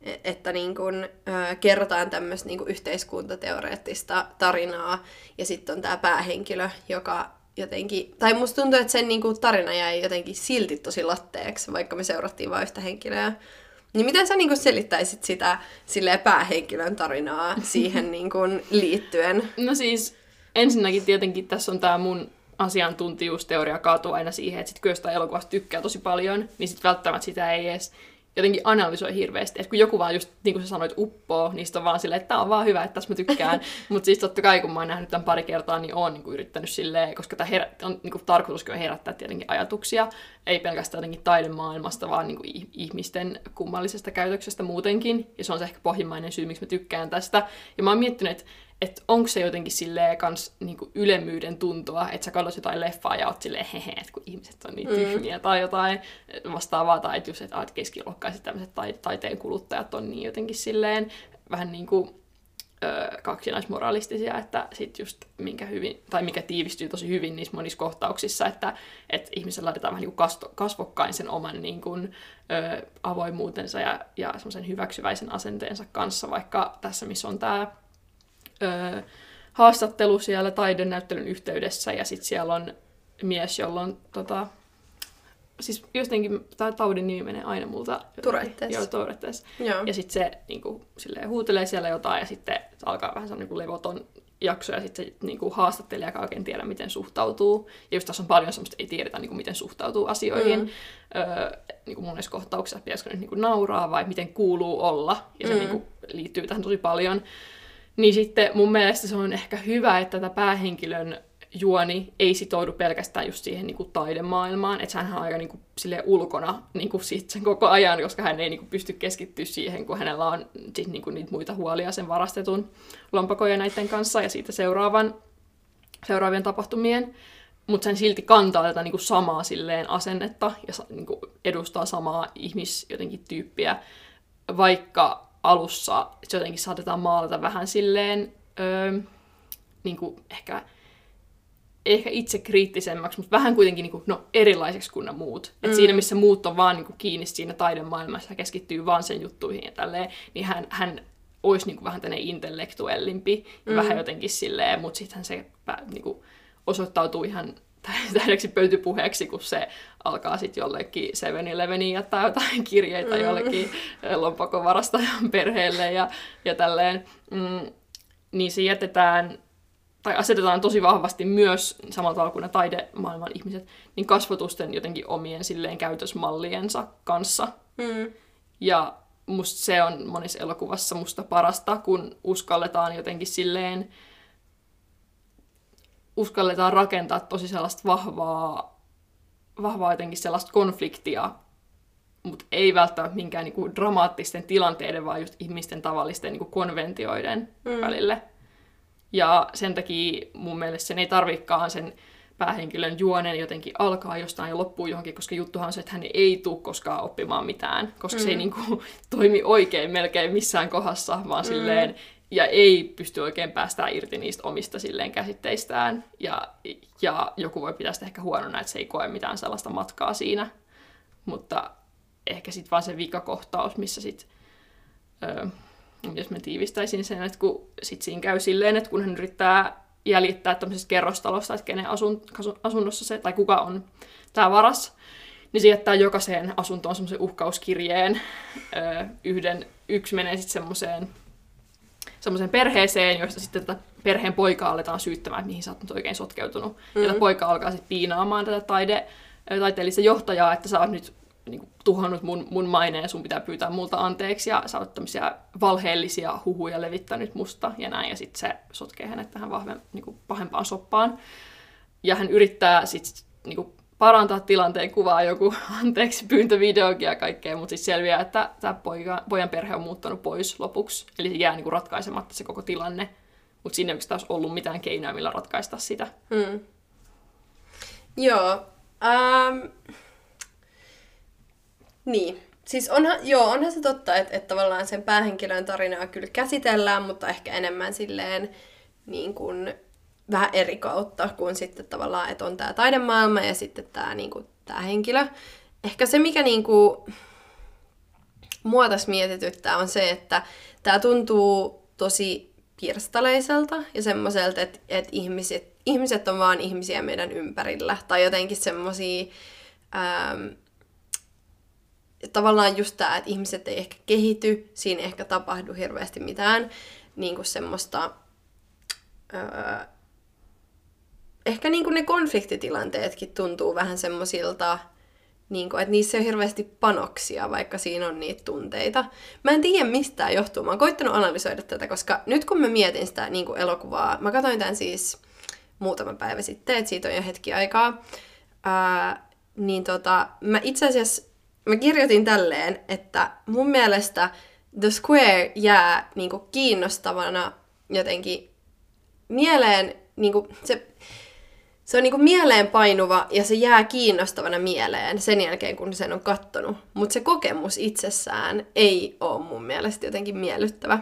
e-, että niin kun, ää, kerrotaan tämmöistä niin yhteiskuntateoreettista tarinaa, ja sitten on tämä päähenkilö, joka jotenkin, tai musta tuntuu, että sen niin kuin, tarina jäi jotenkin silti tosi latteeksi, vaikka me seurattiin vain yhtä henkilöä. Niin miten sä niin kuin, selittäisit sitä silleen, päähenkilön tarinaa siihen niin kuin, liittyen? No siis ensinnäkin tietenkin tässä on tämä mun asiantuntijuusteoria kaatuu aina siihen, että sit kun jostain elokuvasta tykkää tosi paljon, niin sitten välttämättä sitä ei edes jotenkin analysoi hirveästi. Et kun joku vaan just, niin kuin sä sanoit, uppoo, niin on vaan silleen, että tämä on vaan hyvä, että tässä mä tykkään. Mutta siis totta kai, kun mä oon nähnyt tämän pari kertaa, niin oon niin kuin yrittänyt silleen, koska tämä herä, on niin kuin tarkoituskin on herättää tietenkin ajatuksia, ei pelkästään jotenkin taidemaailmasta, vaan niin kuin ihmisten kummallisesta käytöksestä muutenkin. Ja se on se ehkä pohjimmainen syy, miksi mä tykkään tästä. Ja mä oon miettinyt, että että onko se jotenkin silleen kans niinku ylemmyyden tuntua, että sä katsot jotain leffaa ja oot silleen hehe, että kun ihmiset on niin mm. tyhmiä mm. tai jotain vastaavaa, tai että just, että et keskiluokkaiset tämmöiset taiteen kuluttajat on niin jotenkin silleen vähän niin kuin ö, kaksinaismoralistisia, että sit just minkä hyvin, tai mikä tiivistyy tosi hyvin niissä monissa kohtauksissa, että et ihmisellä laitetaan vähän niin kuin kasvokkain sen oman niin kuin, ö, avoimuutensa ja, ja semmoisen hyväksyväisen asenteensa kanssa, vaikka tässä missä on tämä öö, haastattelu siellä taidenäyttelyn yhteydessä ja sitten siellä on mies, jolla on tota, siis jotenkin tämä taudin nimi menee aina multa. Tourettes. Joo, Tourettes. Joo. Ja sitten se niin kuin, silleen, huutelee siellä jotain ja sitten alkaa vähän sellainen niin levoton jakso ja sitten se niin kuin, haastattelija oikein tiedä, miten suhtautuu. Ja just tässä on paljon semmoista, ei tiedetä, niin kuin, miten suhtautuu asioihin. Mm. Öö, niin kuin monessa kohtauksessa, pitäisikö nyt niin kuin, nauraa vai miten kuuluu olla. Ja se mm. niin kuin, liittyy tähän tosi paljon. Niin sitten mun mielestä se on ehkä hyvä, että tätä päähenkilön juoni ei sitoudu pelkästään just siihen niin kuin taidemaailmaan, että hän on aika niin kuin, sille ulkona niin kuin sit sen koko ajan, koska hän ei niin kuin, pysty keskittyä siihen, kun hänellä on sit, niin kuin, niitä muita huolia sen varastetun lompakoja näiden kanssa ja siitä seuraavan, seuraavien tapahtumien. Mutta sen silti kantaa tätä niin kuin, samaa silleen asennetta ja niin kuin, edustaa samaa ihmis jotenkin tyyppiä, vaikka alussa se jotenkin saatetaan maalata vähän silleen öö, niin kuin ehkä, ehkä itse kriittisemmäksi, mutta vähän kuitenkin niin kuin, no, erilaiseksi kuin ne muut. Mm. Et siinä, missä muut on vaan niin kuin, kiinni siinä taidemaailmassa ja keskittyy vaan sen juttuihin ja tälleen, niin hän, hän olisi niin kuin, vähän tänne intellektuellimpi ja mm. vähän jotenkin silleen, mutta sitten se niin kuin, osoittautuu ihan täydeksi pöytypuheeksi, kun se alkaa sitten jollekin 7-Eleveniin jättää jotain kirjeitä mm. jollekin lompakovarastajan perheelle ja, ja tälleen. Mm, niin se jätetään, tai asetetaan tosi vahvasti myös samalla tavalla kuin ne taidemaailman ihmiset, niin kasvotusten jotenkin omien silleen käytösmalliensa kanssa. Mm. Ja musta se on monissa elokuvassa musta parasta, kun uskalletaan jotenkin silleen uskalletaan rakentaa tosi sellaista vahvaa, vahvaa jotenkin sellaista konfliktia, mutta ei välttämättä minkään niinku dramaattisten tilanteiden, vaan just ihmisten tavallisten niinku konventioiden mm. välille. Ja sen takia mun mielestä sen ei tarvikaan sen päähenkilön juonen jotenkin alkaa jostain ja loppuu johonkin, koska juttuhan on se, että hän ei tule koskaan oppimaan mitään, koska mm. se ei mm. niinku toimi oikein melkein missään kohdassa, vaan mm. silleen ja ei pysty oikein päästään irti niistä omista silleen käsitteistään. Ja, ja joku voi pitää sitä ehkä huonona, että se ei koe mitään sellaista matkaa siinä. Mutta ehkä sitten vaan se vikakohtaus, missä sitten, jos mä tiivistäisin sen, että kun sit siinä käy silleen, että kun hän yrittää jäljittää tämmöisestä kerrostalosta, että kenen asun, asunnossa se, tai kuka on tämä varas, niin se jättää jokaiseen asuntoon semmoisen uhkauskirjeen. Öö, yhden, yksi menee sitten semmoiseen semmoiseen perheeseen, josta sitten tätä perheen poikaa aletaan syyttämään, että mihin sä oot nyt oikein sotkeutunut. Mm-hmm. Ja poika alkaa sitten piinaamaan tätä taide, taiteellista johtajaa, että sä oot nyt niin kuin, tuhannut mun, mun maineen, sun pitää pyytää multa anteeksi, ja sä oot tämmöisiä valheellisia huhuja levittänyt musta, ja näin, ja sitten se sotkee hänet tähän vahvem, niin kuin, pahempaan soppaan. Ja hän yrittää sitten niin kuin, parantaa tilanteen kuvaa joku anteeksi pyyntövideokin ja kaikkea, mutta siis selviää, että tämä poika, pojan perhe on muuttanut pois lopuksi, eli se jää niin kuin, ratkaisematta se koko tilanne, mutta siinä ei oikeastaan ollut mitään keinoja, millä ratkaista sitä. Mm. Joo. Um, niin. Siis onhan, joo, onhan se totta, että, että tavallaan sen päähenkilön tarinaa kyllä käsitellään, mutta ehkä enemmän silleen niin kuin, vähän eri kautta kuin sitten tavallaan, että on tämä taidemaailma ja sitten tämä niin kuin, tämä henkilö. Ehkä se, mikä niin kuin, mua tässä mietityttää, on se, että tämä tuntuu tosi pirstaleiselta ja semmoiselta, että, että ihmiset, ihmiset on vaan ihmisiä meidän ympärillä. Tai jotenkin semmoisia... Ähm, tavallaan just tämä, että ihmiset ei ehkä kehity, siinä ehkä tapahdu hirveästi mitään niin kuin semmoista... Öö, ehkä niin kuin ne konfliktitilanteetkin tuntuu vähän semmoisilta, niin kuin, että niissä ei ole hirveästi panoksia, vaikka siinä on niitä tunteita. Mä en tiedä mistä tämä johtuu. Mä oon koittanut analysoida tätä, koska nyt kun mä mietin sitä niin kuin elokuvaa, mä katsoin tämän siis muutama päivä sitten, että siitä on jo hetki aikaa, ää, niin tota, mä itse asiassa mä kirjoitin tälleen, että mun mielestä The Square jää niin kuin, kiinnostavana jotenkin mieleen, niin kuin, se, se on niinku mieleenpainuva ja se jää kiinnostavana mieleen sen jälkeen, kun sen on kattonut. Mutta se kokemus itsessään ei ole mun mielestä jotenkin miellyttävä.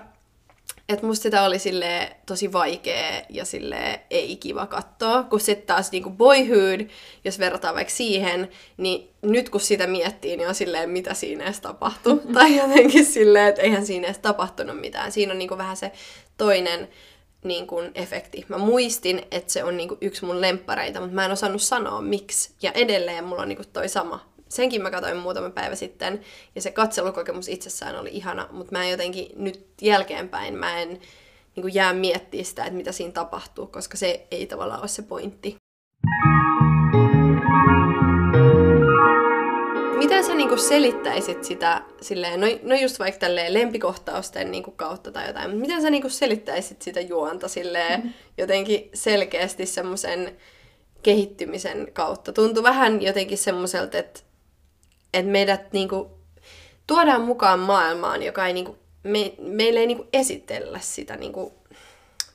Et musta sitä oli sille tosi vaikea ja sille ei kiva katsoa, kun sitten taas niinku Boyhood, jos verrataan vaikka siihen, niin nyt kun sitä miettii, niin on silleen, mitä siinä edes tapahtui. tai jotenkin silleen, että eihän siinä edes tapahtunut mitään. Siinä on niinku vähän se toinen niin kuin, efekti. Mä muistin, että se on niin kuin, yksi mun lemppareita, mutta mä en osannut sanoa miksi. Ja edelleen mulla on niin kuin, toi sama. Senkin mä katsoin muutama päivä sitten, ja se katselukokemus itsessään oli ihana, mutta mä en jotenkin nyt jälkeenpäin, mä en niin kuin, jää miettiä sitä, että mitä siinä tapahtuu, koska se ei tavallaan ole se pointti. Miten sä niinku selittäisit sitä silleen, no, no just vaikka tälleen lempikohtausten niinku kautta tai jotain, mutta miten sä niinku selittäisit sitä juonta silleen mm. jotenkin selkeästi semmoisen kehittymisen kautta? Tuntuu vähän jotenkin semmoiselta, että, että meidät niinku tuodaan mukaan maailmaan, joka ei niinku, me, meille ei niinku esitellä sitä niinku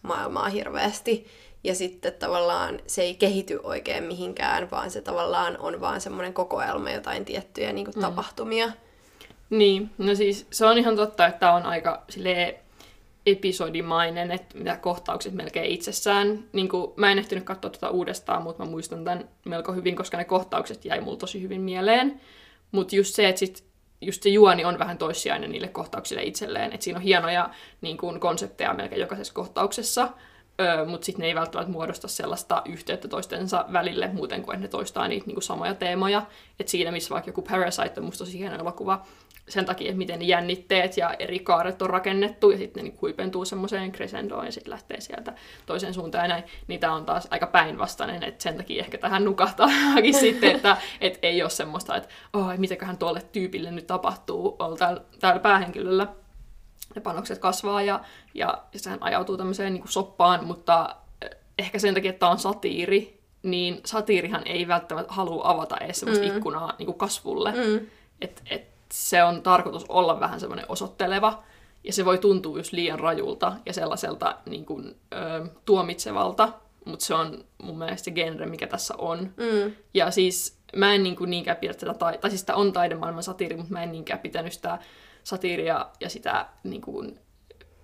maailmaa hirveästi. Ja sitten tavallaan se ei kehity oikein mihinkään, vaan se tavallaan on vaan semmoinen kokoelma jotain tiettyjä niin kuin, mm. tapahtumia. Niin, no siis se on ihan totta, että on aika silleen episodimainen, että mitä kohtaukset melkein itsessään. Niin kuin, mä en ehtinyt katsoa tätä uudestaan, mutta mä muistan tämän melko hyvin, koska ne kohtaukset jäi mulle tosi hyvin mieleen. Mutta just se, että sit, just se juoni on vähän toissijainen niille kohtauksille itselleen. Että siinä on hienoja niin kuin, konsepteja melkein jokaisessa kohtauksessa, Öö, mutta sitten ne ei välttämättä muodosta sellaista yhteyttä toistensa välille muuten kuin, että ne toistaa niitä niinku samoja teemoja. Et siinä, missä vaikka joku Parasite on musta tosi hieno elokuva, sen takia, että miten ne jännitteet ja eri kaaret on rakennettu, ja sitten ne niin huipentuu semmoiseen crescendoon, ja sitten lähtee sieltä toiseen suuntaan, ja näin, niin tämä on taas aika päinvastainen, että sen takia ehkä tähän nukahtaakin sitten, että et ei ole semmoista, että oh, mitäköhän tuolle tyypille nyt tapahtuu, täällä päähenkilöllä, ne panokset kasvaa ja, ja, ja sehän ajautuu tämmöiseen niin kuin soppaan, mutta eh, ehkä sen takia, että tämä on satiiri, niin satiirihan ei välttämättä halua avata edes semmoista mm. ikkunaa niin kuin kasvulle. Mm. Et, et se on tarkoitus olla vähän semmoinen osoitteleva, ja se voi tuntua just liian rajulta ja sellaiselta niin kuin, ö, tuomitsevalta, mutta se on mun mielestä se genre, mikä tässä on. Mm. Ja siis mä en niin kuin niinkään pidä tätä, tai, tai siis sitä on taidemaailman satiiri, mutta mä en niinkään pitänyt sitä satiiria ja sitä niin kuin,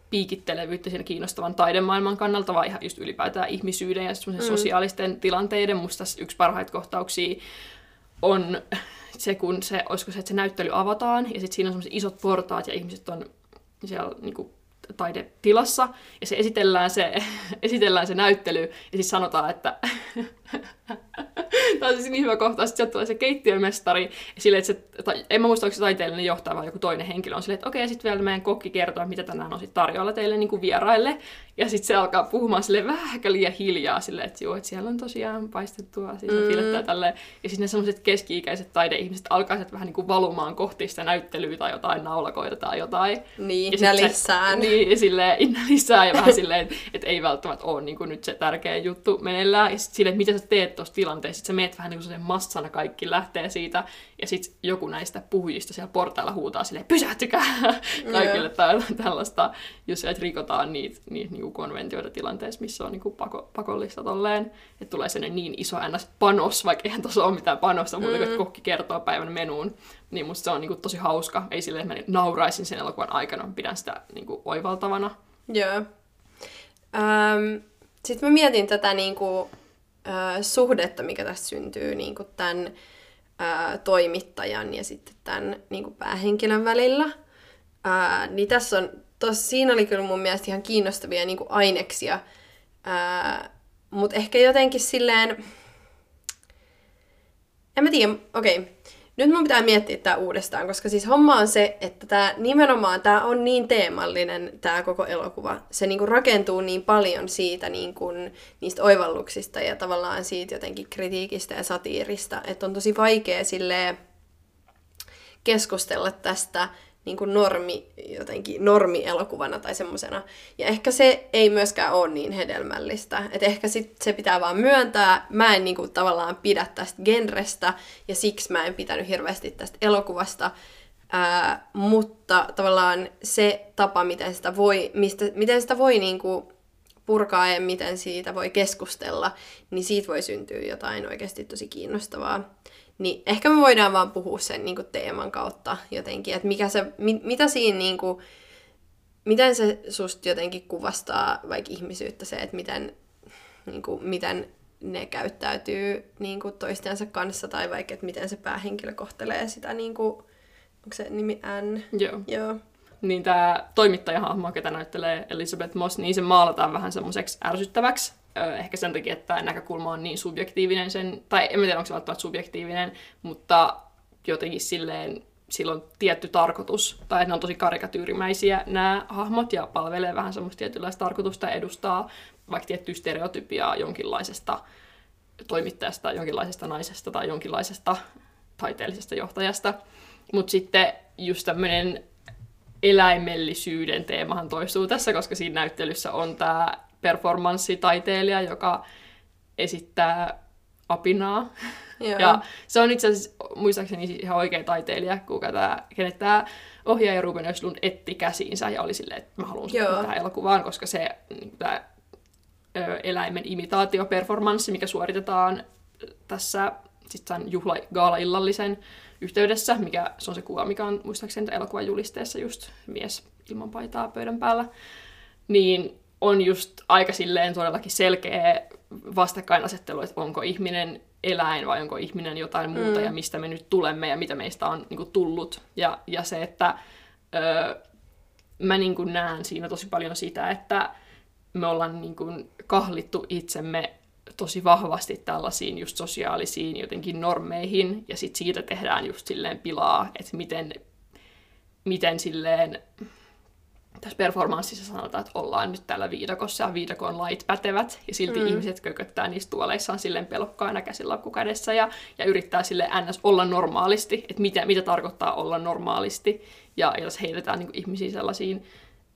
piikittelevyyttä siinä kiinnostavan taidemaailman kannalta, vaan ihan just ylipäätään ihmisyyden ja mm. sosiaalisten tilanteiden. Musta yksi parhaita kohtauksia on se, kun se, olisiko se, että se näyttely avataan, ja sitten siinä on sellaiset isot portaat, ja ihmiset on siellä niin kuin, taidetilassa, ja se esitellään se, esitellään se näyttely, ja siis sanotaan, että Tämä on siis niin hyvä kohta. Sitten sieltä tulee se keittiömestari. Ja silleen, että se, tai, en mä muista, onko se taiteellinen johtaja vai joku toinen henkilö on silleen, että okei, okay, sitten vielä meidän kokki kertoo, mitä tänään on sit tarjolla teille niin kuin vieraille. Ja sitten se alkaa puhumaan sille vähän liian hiljaa silleen, että joo, että siellä on tosiaan paistettua, siis mm. filettää tälleen. Ja sitten ne sellaiset keski-ikäiset taideihmiset alkaa vähän niin kuin valumaan kohti sitä näyttelyä tai jotain naulakoita tai jotain. Niin, ja sit. Se, niin, silleen, lisää ja vähän silleen, että et ei välttämättä ole niin kuin nyt se tärkeä juttu meneillään. Ja sitten silleen, että mitä sä teet tuossa tilanteessa, sitten sä meet vähän niin kuin massana kaikki lähtee siitä. Ja sitten joku näistä puhujista siellä portailla huutaa silleen, pysähtykää kaikille tai tällaista, jos että rikotaan niitä, niitä niin kuin konventioita tilanteessa, missä on niin kuin pako, pakollista tolleen. Että tulee sellainen niin iso ns. panos, vaikka eihän tuossa ole mitään panosta, mutta mm. kokki kertoo päivän menuun. Niin musta se on niin kuin tosi hauska. Ei silleen, että mä nauraisin sen elokuvan aikana, pidän sitä niin kuin oivaltavana. Joo. Ähm, Sitten mä mietin tätä niin kuin, äh, suhdetta, mikä tässä syntyy niin kuin tämän äh, toimittajan ja sitten tämän niin kuin päähenkilön välillä. Äh, niin tässä on, tos, siinä oli kyllä mun mielestä ihan kiinnostavia niin kuin aineksia, äh, mutta ehkä jotenkin silleen, en mä tiedä, okei, okay nyt mun pitää miettiä tämä uudestaan, koska siis homma on se, että tämä nimenomaan tämä on niin teemallinen tämä koko elokuva. Se niinku rakentuu niin paljon siitä niinku, niistä oivalluksista ja tavallaan siitä jotenkin kritiikistä ja satiirista, että on tosi vaikea sille keskustella tästä niin kuin normi, jotenkin normielokuvana tai semmosena. Ja ehkä se ei myöskään ole niin hedelmällistä. Et ehkä sit se pitää vaan myöntää. Mä en niin kuin, tavallaan pidä tästä genrestä ja siksi mä en pitänyt hirveästi tästä elokuvasta. Ää, mutta tavallaan se tapa, miten sitä voi, mistä, miten sitä voi niin kuin, purkaa ja miten siitä voi keskustella, niin siitä voi syntyä jotain oikeasti tosi kiinnostavaa. Niin ehkä me voidaan vaan puhua sen niin kuin, teeman kautta jotenkin, että mikä se, mi, mitä siinä niin kuin, miten se susta jotenkin kuvastaa vaikka ihmisyyttä se, että miten, niin kuin, miten ne käyttäytyy niin kuin, toistensa kanssa tai vaikka, että miten se päähenkilö kohtelee sitä, niin kuin, onko se nimi N? Joo. Joo. Niin tämä toimittajahahmo, ketä näyttelee Elizabeth Moss, niin se maalataan vähän semmoiseksi ärsyttäväksi ehkä sen takia, että näkökulma on niin subjektiivinen sen, tai en tiedä, onko se välttämättä subjektiivinen, mutta jotenkin silleen sillä on tietty tarkoitus, tai että ne on tosi karikatyyrimäisiä nämä hahmot ja palvelee vähän semmoista tietynlaista tarkoitusta edustaa vaikka tiettyä stereotypiaa jonkinlaisesta toimittajasta, jonkinlaisesta naisesta tai jonkinlaisesta taiteellisesta johtajasta. Mutta sitten just tämmöinen eläimellisyyden teemahan toistuu tässä, koska siinä näyttelyssä on tämä performanssitaiteilija, joka esittää apinaa. Joo. Ja se on itse asiassa muistaakseni ihan oikea taiteilija, kuka tämä, kenet tämä ohjaaja Ruben Östlund etti käsiinsä ja oli silleen, että mä haluan tähän elokuvaan, koska se niin tämä eläimen imitaatioperformanssi, mikä suoritetaan tässä sitten juhla gaala-illallisen yhteydessä, mikä se on se kuva, mikä on muistaakseni elokuvan julisteessa just mies ilman paitaa pöydän päällä, niin on just aika silleen todellakin selkeä vastakkainasettelu, että onko ihminen eläin vai onko ihminen jotain muuta mm. ja mistä me nyt tulemme ja mitä meistä on niin kuin, tullut. Ja, ja se, että öö, mä niin kuin, näen siinä tosi paljon sitä, että me ollaan niin kuin, kahlittu itsemme tosi vahvasti tällaisiin just sosiaalisiin jotenkin normeihin ja sitten siitä tehdään just silleen pilaa, että miten, miten silleen tässä performanssissa sanotaan, että ollaan nyt täällä viidakossa ja viidakon lait pätevät, ja silti mm. ihmiset kököttää niissä tuoleissaan silleen pelokkaana käsilappu kädessä ja, ja yrittää sille ns. olla normaalisti, että mitä, mitä tarkoittaa olla normaalisti, ja jos heitetään niin kuin, ihmisiä sellaisiin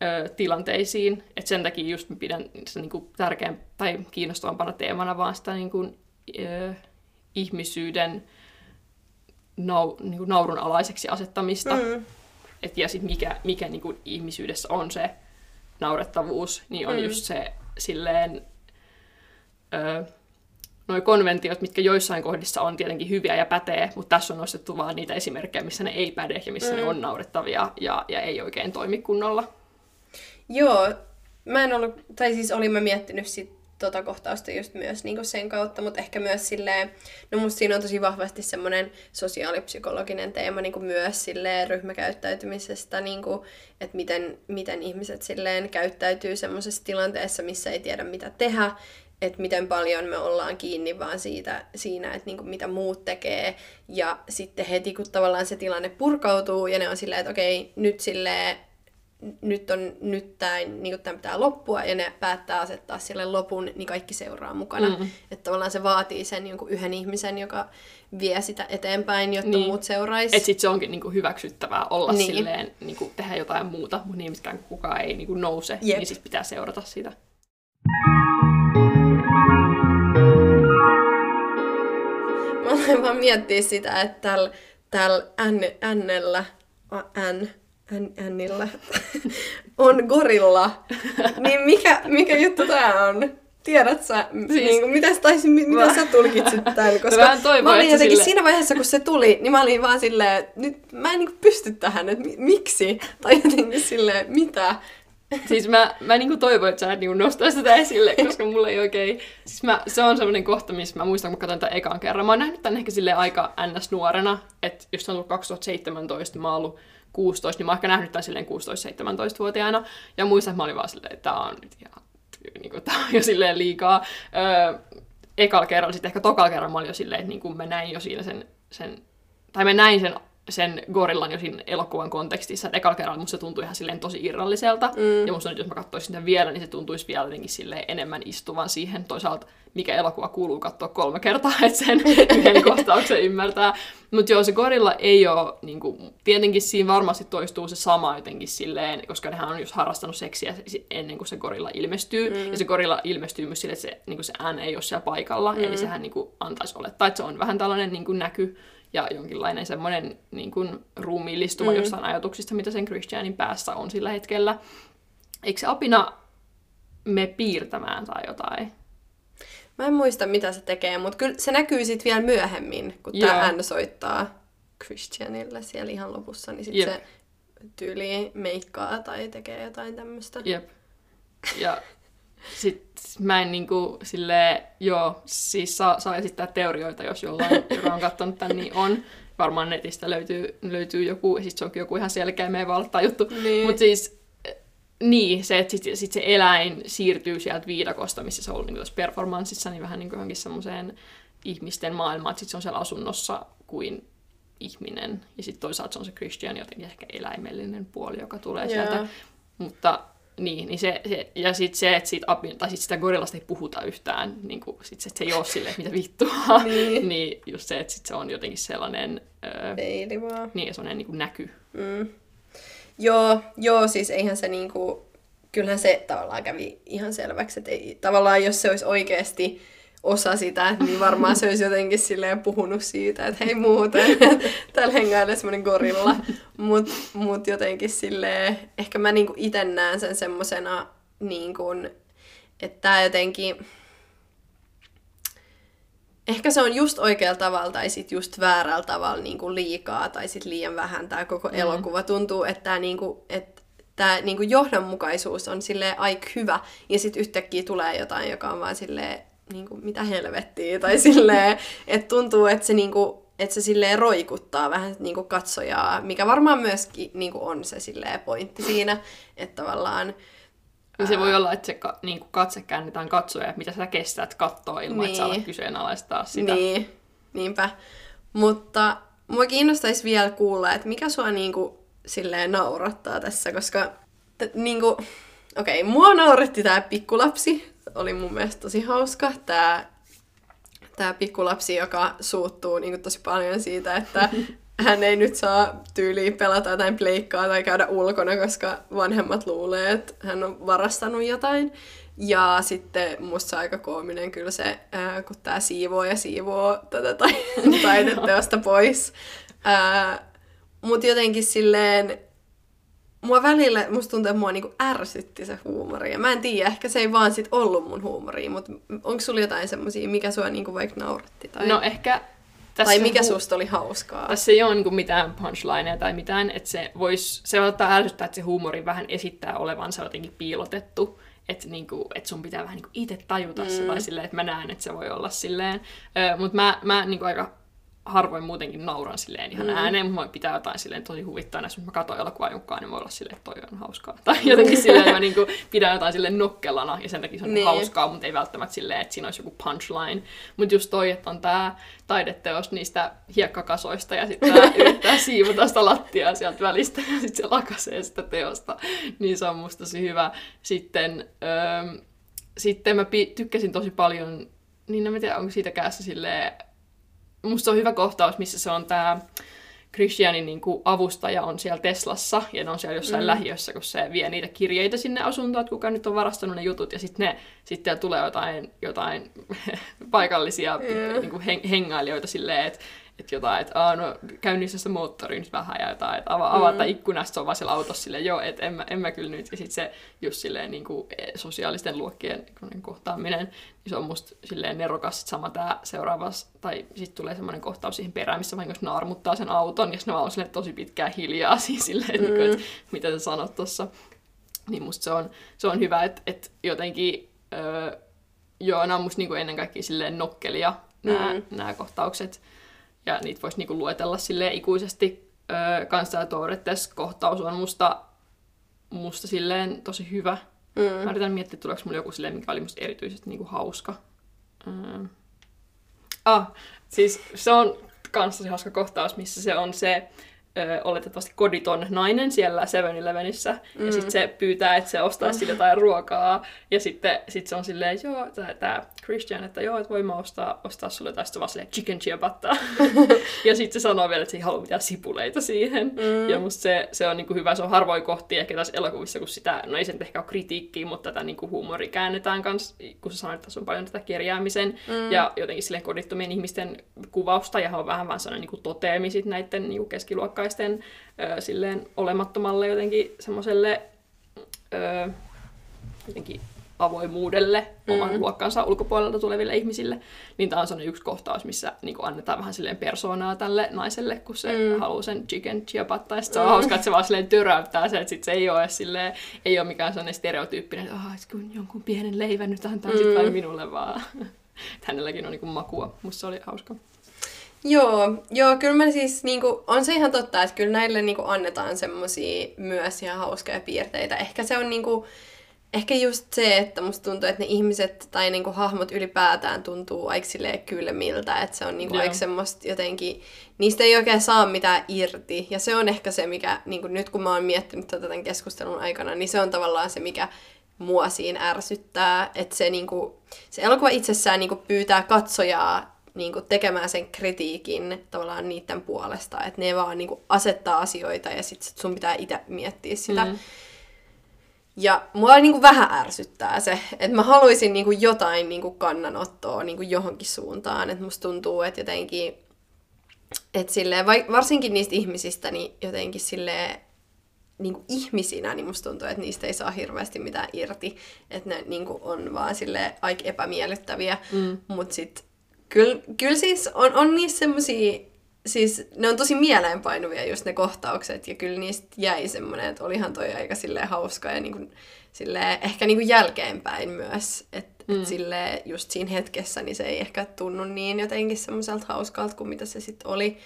ö, tilanteisiin, että sen takia just pidän se niin kuin, tärkeän tai kiinnostavampana teemana vaan sitä niin kuin, ö, ihmisyyden nau, niin kuin, naurunalaiseksi asettamista. Mm et ja sitten mikä, mikä niin kuin ihmisyydessä on se naurettavuus, niin on mm. just se silleen... Öö, noi konventiot, mitkä joissain kohdissa on tietenkin hyviä ja pätee, mutta tässä on nostettu vaan niitä esimerkkejä, missä ne ei päde ja missä mm. ne on naurettavia ja, ja ei oikein toimi kunnolla. Joo, mä en ollut, tai siis olin mä miettinyt sit tota kohtausta just myös niin sen kautta, mutta ehkä myös silleen, no musta siinä on tosi vahvasti semmoinen sosiaalipsykologinen teema niin myös silleen ryhmäkäyttäytymisestä, niin kuin, että miten, miten ihmiset silleen käyttäytyy semmoisessa tilanteessa, missä ei tiedä mitä tehdä, että miten paljon me ollaan kiinni vaan siitä, siinä, että niinku mitä muut tekee. Ja sitten heti kun tavallaan se tilanne purkautuu ja ne on silleen, että okei, nyt silleen nyt, on, nyt tämä niin tämän pitää loppua ja ne päättää asettaa sille lopun, niin kaikki seuraa mukana. Mm. Että tavallaan se vaatii sen niin yhden ihmisen, joka vie sitä eteenpäin, jotta niin. muut seuraisi. Että sitten se onkin niin kuin hyväksyttävää olla niin. silleen, niin kuin tehdä jotain muuta, mutta niin mitkään kukaan ei niin kuin nouse, Jep. niin sitten pitää seurata sitä. Mä aloin vaan miettiä sitä, että tällä täl N, N, Ännillä on gorilla. niin mikä, mikä juttu tää on? Tiedät sä, siis, niin kuin, mitä, tai, mitä mä, sä tulkitsit tämän? Koska mä, toivon, mä olin jotenkin sille... siinä vaiheessa, kun se tuli, niin mä olin vaan silleen, nyt mä en niin kuin pysty tähän, että miksi? Tai jotenkin silleen, mitä? Siis mä, mä niinku toivon, että sä et niinku nostaa sitä esille, koska mulla ei oikein... Siis mä, se on semmoinen kohta, missä mä muistan, kun mä katsoin tämän ekan kerran. Mä oon nähnyt tämän ehkä sille aika ns. nuorena, että jos on ollut 2017, mä oon ollut 16, niin mä oon ehkä nähnyt tämän silleen 16-17-vuotiaana. Ja muistan, että mä olin vaan silleen, että tää on nyt ihan, niin kuin, tää on jo silleen liikaa. Öö, ekalla kerralla, sitten ehkä tokalla kerralla mä olin jo silleen, että niin kuin mä näin jo siinä sen, sen tai mä näin sen sen gorillan jo siinä elokuvan kontekstissa, että ekalla kerralla musta se tuntui ihan silleen tosi irralliselta, mm. ja musta nyt, jos mä katsoisin sitä vielä, niin se tuntuisi vielä jotenkin silleen enemmän istuvan siihen toisaalta, mikä elokuva kuuluu katsoa kolme kertaa, että sen yhden kohtauksen ymmärtää. Mutta joo, se gorilla ei ole, niin kuin, tietenkin siinä varmasti toistuu se sama jotenkin silleen, koska nehän on just harrastanut seksiä ennen kuin se gorilla ilmestyy, mm. ja se gorilla ilmestyy myös sille, että se, niin kuin se ään ei ole siellä paikalla, mm. eli sehän niin kuin, antaisi olettaa, että se on vähän tällainen niin kuin näky, ja jonkinlainen semmoinen niin kuin, ruumiillistuma mm. jostain ajatuksista, mitä sen Christianin päässä on sillä hetkellä. Eikö se apina me piirtämään tai jotain? Mä en muista, mitä se tekee, mutta kyllä se näkyy sitten vielä myöhemmin, kun tämä N soittaa Christianille siellä ihan lopussa, niin sitten se tyyli meikkaa tai tekee jotain tämmöistä. Jep. Ja sitten mä en niinku sille joo, siis saa, saa esittää teorioita, jos jollain, joka on katsonut tämän, niin on. Varmaan netistä löytyy, löytyy joku, siis se onkin joku ihan selkeä meidän valtaa juttu. Niin. Mutta siis niin, se, että sit, sit se eläin siirtyy sieltä viidakosta, missä se on ollut niin tuossa performanssissa, niin vähän niin kuin johonkin semmoiseen ihmisten maailmaan, että sit se on siellä asunnossa kuin ihminen. Ja sitten toisaalta se on se Christian jotenkin ehkä eläimellinen puoli, joka tulee yeah. sieltä. Mutta niin, niin se, se, ja sitten se, että siitä, tai sit sitä gorillasta ei puhuta yhtään, niin kuin, sit se, että se ei ole silleen, mitä vittua, niin. niin just se, että sit se on jotenkin sellainen... Peili vaan. Niin, sellainen niin kuin näky. Mm. Joo, joo, siis eihän se niinku, kyllähän se tavallaan kävi ihan selväksi, että ei, tavallaan jos se olisi oikeasti osa sitä, niin varmaan se olisi jotenkin silleen puhunut siitä, että hei muuten, täällä hengailee semmoinen gorilla. Mutta mut jotenkin silleen, ehkä mä niinku itse näen sen semmosena, niinku, että tää jotenkin, ehkä se on just oikealla tavalla tai sit just väärällä tavalla niinku liikaa tai sit liian vähän tämä koko mm. elokuva. Tuntuu, että tämä niinku, et, tää niinku johdonmukaisuus on sille aika hyvä ja sitten yhtäkkiä tulee jotain, joka on vaan silleen niin kuin, mitä helvettiä, tai silleen, että tuntuu, että se, niin kuin, että se silleen roikuttaa vähän niin kuin katsojaa, mikä varmaan myöskin niin kuin on se silleen pointti siinä, että tavallaan ja se voi olla, että se niin kuin katse käännetään katsoja, mitä sä kestät katsoa ilman, niin. että sä alat niin. kyseenalaistaa sitä. Niin, niinpä. Mutta mua kiinnostaisi vielä kuulla, että mikä sua niin kuin, silleen naurattaa tässä, koska t- niin kuin, okei, okay, mua nauretti tää pikkulapsi, oli mun mielestä tosi hauska. Tää, tää pikkulapsi, joka suuttuu niin kuin tosi paljon siitä, että hän ei nyt saa tyyliin pelata jotain pleikkaa tai käydä ulkona, koska vanhemmat luulee, että hän on varastanut jotain. Ja sitten musta aika koominen kyllä se, ää, kun tää siivoo ja siivoo tätä taideteosta pois. Mutta jotenkin silleen, mua välillä, musta tuntuu, että mua niinku ärsytti se huumori. Ja mä en tiedä, ehkä se ei vaan sit ollut mun huumori, mutta onko sulla jotain semmosia, mikä sua niinku vaikka nauratti? Tai... No ehkä tässä tai mikä hu- susta oli hauskaa? Tässä ei ole niinku mitään punchlineja tai mitään, että se vois, se ottaa ärsyttää, että se huumori vähän esittää olevansa jotenkin piilotettu. Että niinku, et sun pitää vähän niinku itse tajuta mm. se, tai silleen, että mä näen, että se voi olla silleen. Mutta mä, mä niinku aika harvoin muutenkin nauran silleen ihan mm. ääneen, mutta pitää jotain silleen tosi huvittavana, jos mä katson elokuvaa jonkaan, niin voi olla silleen, että toi on hauskaa. Tai jotenkin silleen, että mä niinku pidän jotain silleen nokkelana, ja sen takia se on niin. hauskaa, mutta ei välttämättä silleen, että siinä olisi joku punchline. Mutta just toi, että on tää taideteos niistä hiekkakasoista, ja sitten yrittää siivota sitä lattiaa sieltä välistä, ja sitten se lakasee sitä teosta, niin se on musta tosi hyvä. Sitten, öö, sitten mä tykkäsin tosi paljon, niin en tiedä, onko siitä käässä silleen, musta on hyvä kohtaus, missä se on tämä Christianin niin kuin avustaja on siellä Teslassa ja ne on siellä jossain mm. lähiössä, kun se vie niitä kirjeitä sinne asuntoon, että kuka nyt on varastanut ne jutut ja sitten ne sitten tulee jotain, jotain paikallisia mm. niin kuin hengailijoita silleen, että että jotain, että Aa, no, käyn niissä moottoriin nyt vähän ja jotain, että ava, avata mm. ikkunasta, se on vaan siellä autossa silleen, joo, että en, mä, en mä kyllä nyt. Ja sitten se just silleen niin kuin, e, sosiaalisten luokkien niin kohtaaminen, niin se on musta silleen nerokas. Sitten sama tämä seuraavas, tai sitten tulee semmoinen kohtaus siihen perään, missä vahingossa naarmuttaa sen auton, ja sitten on silleen tosi pitkään hiljaa siis silleen, mm. niin kuin, että mitä sä sanot tuossa. Niin musta se on, se on hyvä, että, että jotenkin, öö, joo, nämä on musta niin kuin ennen kaikkea silleen nokkelia, nämä, mm. nämä kohtaukset ja niitä voisi niinku luetella sille ikuisesti. Öö, Kanssa Torretes kohtaus on musta, musta silleen tosi hyvä. Mm. Mä yritän miettiä, tuleeko mulle joku silleen, mikä oli musta erityisesti niinku hauska. Öö. Ah, siis se on kanssa se hauska kohtaus, missä se on se, ö, oletettavasti koditon nainen siellä 7-Elevenissä. Mm. Ja sitten se pyytää, että se ostaa sille jotain ruokaa. Ja sitten sit se on silleen, joo, tämä Christian, että joo, että voin mä ostaa, ostaa sulle tästä vaan silleen chicken ciabatta. ja sitten se sanoo vielä, että se ei halua mitään sipuleita siihen. Mm. Ja musta se, se on niinku hyvä, se on harvoin kohti ehkä tässä elokuvissa, kun sitä, no ei se ehkä ole kritiikkiä, mutta tätä niinku huumori käännetään kanssa, kun sä sanoit, että tässä on paljon tätä kerjäämisen mm. ja jotenkin silleen kodittomien ihmisten kuvausta, ja on vähän vaan sellainen niinku toteemi sit näiden niinku keskiluokkaisten ö, silleen olemattomalle jotenkin semmoiselle jotenkin avoimuudelle mm. oman luokkansa ulkopuolelta tuleville ihmisille, niin tämä on sellainen yksi kohtaus, missä niin annetaan vähän silleen persoonaa tälle naiselle, kun se mm. haluaa sen chicken chiapatta. Ja se on mm. hauska, että se vaan silleen töräyttää se, että sit se ei ole, silleen, ei ole mikään sellainen stereotyyppinen, että, että kun jonkun pienen leivän nyt antaa mm. sit vain minulle vaan. Hänelläkin on niin kuin makua. Musta se oli hauska. Joo, joo, kyllä mä siis, niinku, on se ihan totta, että kyllä näille niinku, annetaan semmosia myös ihan hauskoja piirteitä. Ehkä se on niinku, ehkä just se, että musta tuntuu, että ne ihmiset tai niinku hahmot ylipäätään tuntuu aika kylmiltä, että se on niinku aika semmoista jotenkin, niistä ei oikein saa mitään irti. Ja se on ehkä se, mikä niinku nyt kun mä oon miettinyt tätä tämän keskustelun aikana, niin se on tavallaan se, mikä mua siinä ärsyttää, että se, niinku, se elokuva itsessään niinku pyytää katsojaa niinku tekemään sen kritiikin tavallaan niiden puolesta, että ne vaan niinku asettaa asioita ja sitten sun pitää itse miettiä sitä. Mm. Ja mua niin kuin vähän ärsyttää se, että mä haluaisin niin kuin jotain niin kuin kannanottoa niin kuin johonkin suuntaan. Että musta tuntuu, että jotenkin, että silleen, varsinkin niistä ihmisistä, niin jotenkin silleen, niin kuin ihmisinä, niin musta tuntuu, että niistä ei saa hirveästi mitään irti. Että ne niin kuin on vaan sille aika epämiellyttäviä. Mm. Mutta sitten kyllä, kyllä siis on, on niissä semmosia siis ne on tosi mieleenpainuvia just ne kohtaukset, ja kyllä niistä jäi semmoinen, että olihan toi aika silleen hauska ja niinku, silleen, ehkä niinku jälkeenpäin myös, että mm. et silleen, just siinä hetkessä niin se ei ehkä tunnu niin jotenkin semmoiselta hauskalta kuin mitä se sitten oli.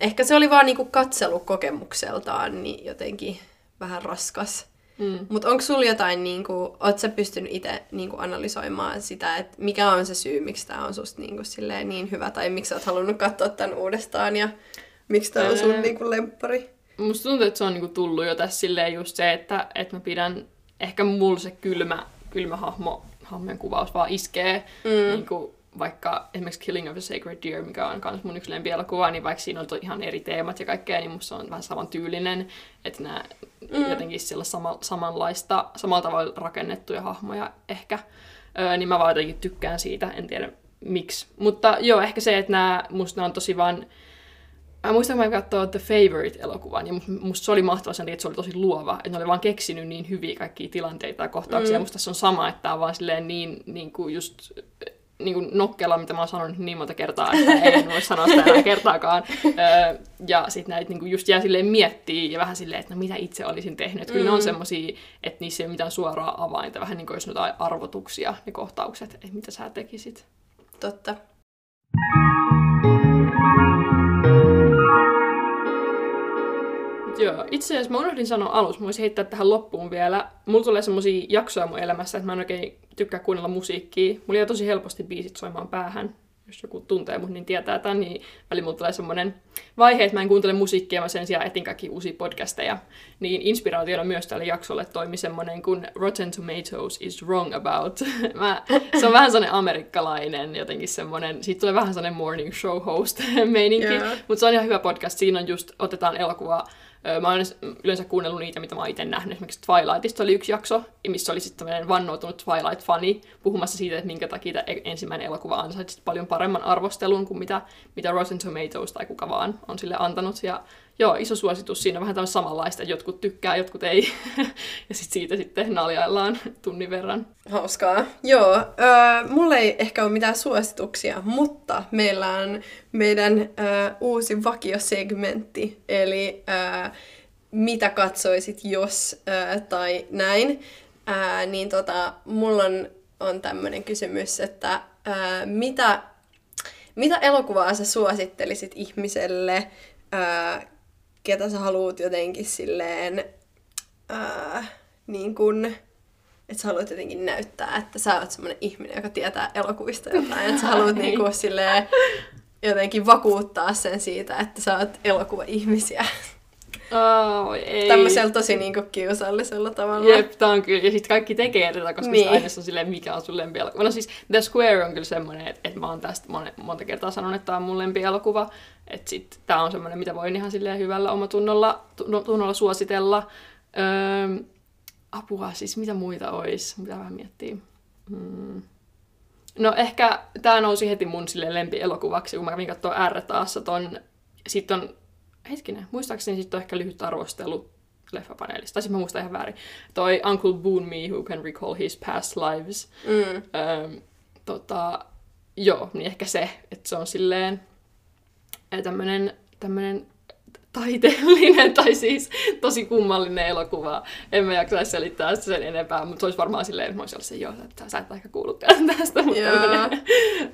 Ehkä se oli vaan niinku katselukokemukseltaan niin jotenkin vähän raskas. Mm. Mutta onko sulla jotain, niinku, oot sä pystynyt itse niinku, analysoimaan sitä, että mikä on se syy, miksi tämä on susta niinku, silleen, niin hyvä, tai miksi sä oot halunnut katsoa tämän uudestaan, ja miksi tämä on sun niinku, lemppari? Musta tuntuu, että se on niinku, tullut jo tässä silleen just se, että, että mä pidän, ehkä mulla se kylmä, kylmä hahmo, hahmojen kuvaus vaan iskee mm. niinku, vaikka esimerkiksi Killing of a Sacred Deer, mikä on myös mun yksi lempielokuva, niin vaikka siinä on ihan eri teemat ja kaikkea, niin musta on vähän saman tyylinen, että nämä mm. jotenkin siellä sama, samanlaista, samalla tavalla rakennettuja hahmoja ehkä, öö, niin mä vaan jotenkin tykkään siitä, en tiedä miksi. Mutta joo, ehkä se, että nämä, musta nämä on tosi vaan Mä muistan, kun mä katsoin The Favorite-elokuvan, ja musta se oli mahtava sen, että se oli tosi luova, että ne oli vaan keksinyt niin hyviä kaikkia tilanteita ja kohtauksia, mm. ja musta tässä on sama, että tämä on vaan silleen niin, niin kuin just niin kuin nokkela, mitä mä oon sanonut niin monta kertaa, että ei voi sanoa sitä enää kertaakaan. Öö, ja sitten näitä niin kuin just jää silleen miettiä ja vähän silleen, että no mitä itse olisin tehnyt. Kyllä mm. ne on mm. semmosia, että niissä ei ole mitään suoraa avainta, vähän niin kuin jos jotain arvotuksia ne kohtaukset, että mitä sä tekisit. Totta. Joo, itse asiassa mä unohdin sanoa alussa, mä voisin heittää tähän loppuun vielä. Mulla tulee semmosia jaksoja mun elämässä, että mä en oikein tykkää kuunnella musiikkia. Mulla jää tosi helposti biisit soimaan päähän jos joku tuntee mut, niin tietää tämän, niin väli mulla tulee semmoinen vaihe, että mä en kuuntele musiikkia, mä sen sijaan etin kaikki uusia podcasteja. Niin inspiraationa myös tälle jaksolle toimi semmoinen kuin Rotten Tomatoes is wrong about. mä, se on vähän semmoinen amerikkalainen, jotenkin semmoinen, siitä tulee vähän semmoinen morning show host meininki, yeah. mutta se on ihan hyvä podcast. Siinä on just, otetaan elokuvaa Mä oon yleensä kuunnellut niitä, mitä mä oon itse nähnyt. Esimerkiksi Twilightista oli yksi jakso, missä oli sitten tämmöinen vannoutunut Twilight-fani puhumassa siitä, että minkä takia e- ensimmäinen elokuva ansaitsi paljon paremman arvostelun kuin mitä, mitä Rotten Tomatoes tai kuka vaan on sille antanut. Ja joo, iso suositus. Siinä on vähän tämmöistä samanlaista, jotkut tykkää, jotkut ei. ja sitten siitä sitten naljaillaan tunnin verran. Hauskaa. Joo, äh, mulla ei ehkä ole mitään suosituksia, mutta meillä on meidän äh, uusi vakiosegmentti, eli äh, mitä katsoisit jos äh, tai näin. Äh, niin tota, mulla on, on tämmöinen kysymys, että äh, mitä, mitä elokuvaa sä suosittelisit ihmiselle, ketä sä haluat jotenkin silleen, ää, niin kun, että sä haluat jotenkin näyttää, että sä oot semmoinen ihminen, joka tietää elokuvista jotain, että sä haluat niin kuin silleen jotenkin vakuuttaa sen siitä, että sä oot elokuva-ihmisiä. Oh, ei. Tämmöisellä tosi niinku kiusallisella tavalla. Jep, tää on kyllä. Ja sitten kaikki tekee tätä, koska niin. aina on silleen, mikä on sun lempielokuva. No siis The Square on kyllä semmoinen, että, että mä oon tästä mon, monta kertaa sanonut, että tää on mun lempielokuva. Että sit tää on semmoinen, mitä voin ihan silleen hyvällä omatunnolla tunnolla suositella. Öö, apua, siis mitä muita ois? Mitä vähän miettii? Hmm. No ehkä tää nousi heti mun silleen lempielokuvaksi, kun mä kävin katsoa R taassa ton. Sitten on hetkinen, muistaakseni sitten on ehkä lyhyt arvostelu leffapaneelista. Tai mä muistan ihan väärin. Toi Uncle Boon Me Who Can Recall His Past Lives. Mm. Öm, tota, joo, niin ehkä se, että se on silleen tämmönen, tämmönen taiteellinen tai siis tosi kummallinen elokuva. En mä jaksaisi selittää sitä sen enempää, mutta se olisi varmaan silleen, että mä olisin se, joo, että sä et ehkä kuullutkaan tästä. Mutta yeah.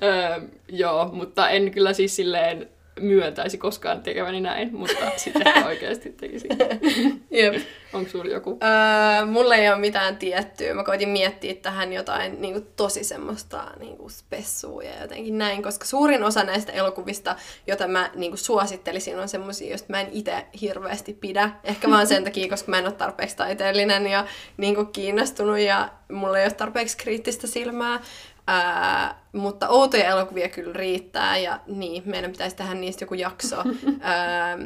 öö, joo, mutta en kyllä siis silleen myöntäisi koskaan tekeväni näin, mutta sitten oikeasti tekisi. Jep. Onko sulla joku? Öö, mulla ei ole mitään tiettyä. Mä koitin miettiä tähän jotain niin kuin, tosi semmoista niin kuin spessua ja jotenkin näin, koska suurin osa näistä elokuvista, joita mä niin kuin, suosittelisin, on semmoisia, joista mä en itse hirveästi pidä. Ehkä vaan sen takia, koska mä en ole tarpeeksi taiteellinen ja niin kuin, kiinnostunut ja mulla ei ole tarpeeksi kriittistä silmää. Ää, mutta outoja elokuvia kyllä riittää ja niin, meidän pitäisi tehdä niistä joku jakso. Ää,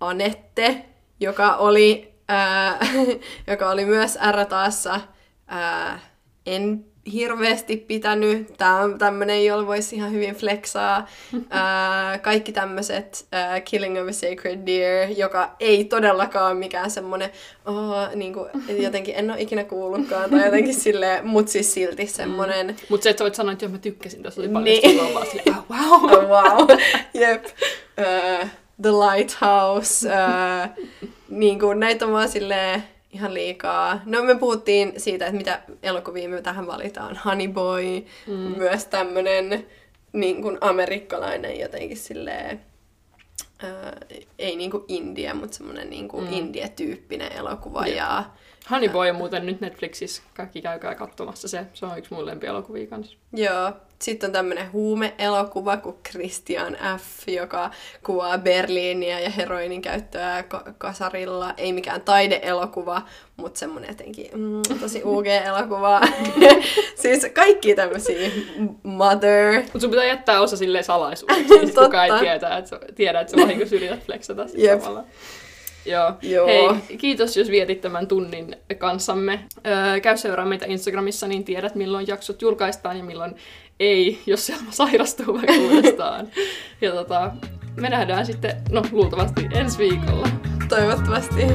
Anette, joka oli, ää, joka oli myös R-taassa. Ää, en hirveästi pitänyt. Tämä on tämmöinen, jolla voisi ihan hyvin flexaa. Ää, kaikki tämmöiset Killing of a Sacred Deer, joka ei todellakaan mikään semmoinen, oh, niin kuin, jotenkin en ole ikinä kuullutkaan, tai jotenkin silleen, mut siis silti semmoinen. Mm. Mutta se, että voit sanoa, että joo, mä tykkäsin, tässä oli paljon niin. vaan silleen, oh, wow. oh, wow. Jep. Uh, The Lighthouse. Uh, niin kuin, näitä on vaan silleen, ihan liikaa. No me puhuttiin siitä, että mitä elokuvia me tähän valitaan. Honey Boy, mm. myös tämmönen niin kuin amerikkalainen jotenkin silleen, ää, ei niin kuin India, mutta semmoinen niin kuin mm. India-tyyppinen elokuva. Yeah. Ja, Honey Boy on muuten nyt Netflixissä. Kaikki käykää katsomassa se. Se on yksi mun lempielokuvia kanssa. Joo. Sitten on tämmöinen huume-elokuva kuin Christian F., joka kuvaa Berliiniä ja heroinin käyttöä kasarilla. Ei mikään taideelokuva, mutta semmoinen jotenkin mm, tosi UG-elokuva. siis kaikki tämmöisiä Mother. Mutta sun pitää jättää osa silleen salaisuudeksi, niin kukaan ei tiedä, että, tiedä, että sä vahingossa yrität flexata samalla. Joo. Joo. Hei, kiitos jos vietit tämän tunnin kanssamme. Öö, käy seuraa meitä Instagramissa, niin tiedät milloin jaksot julkaistaan ja milloin ei, jos se sairastuu vaikka uudestaan. ja tota, me nähdään sitten, no luultavasti ensi viikolla. Toivottavasti.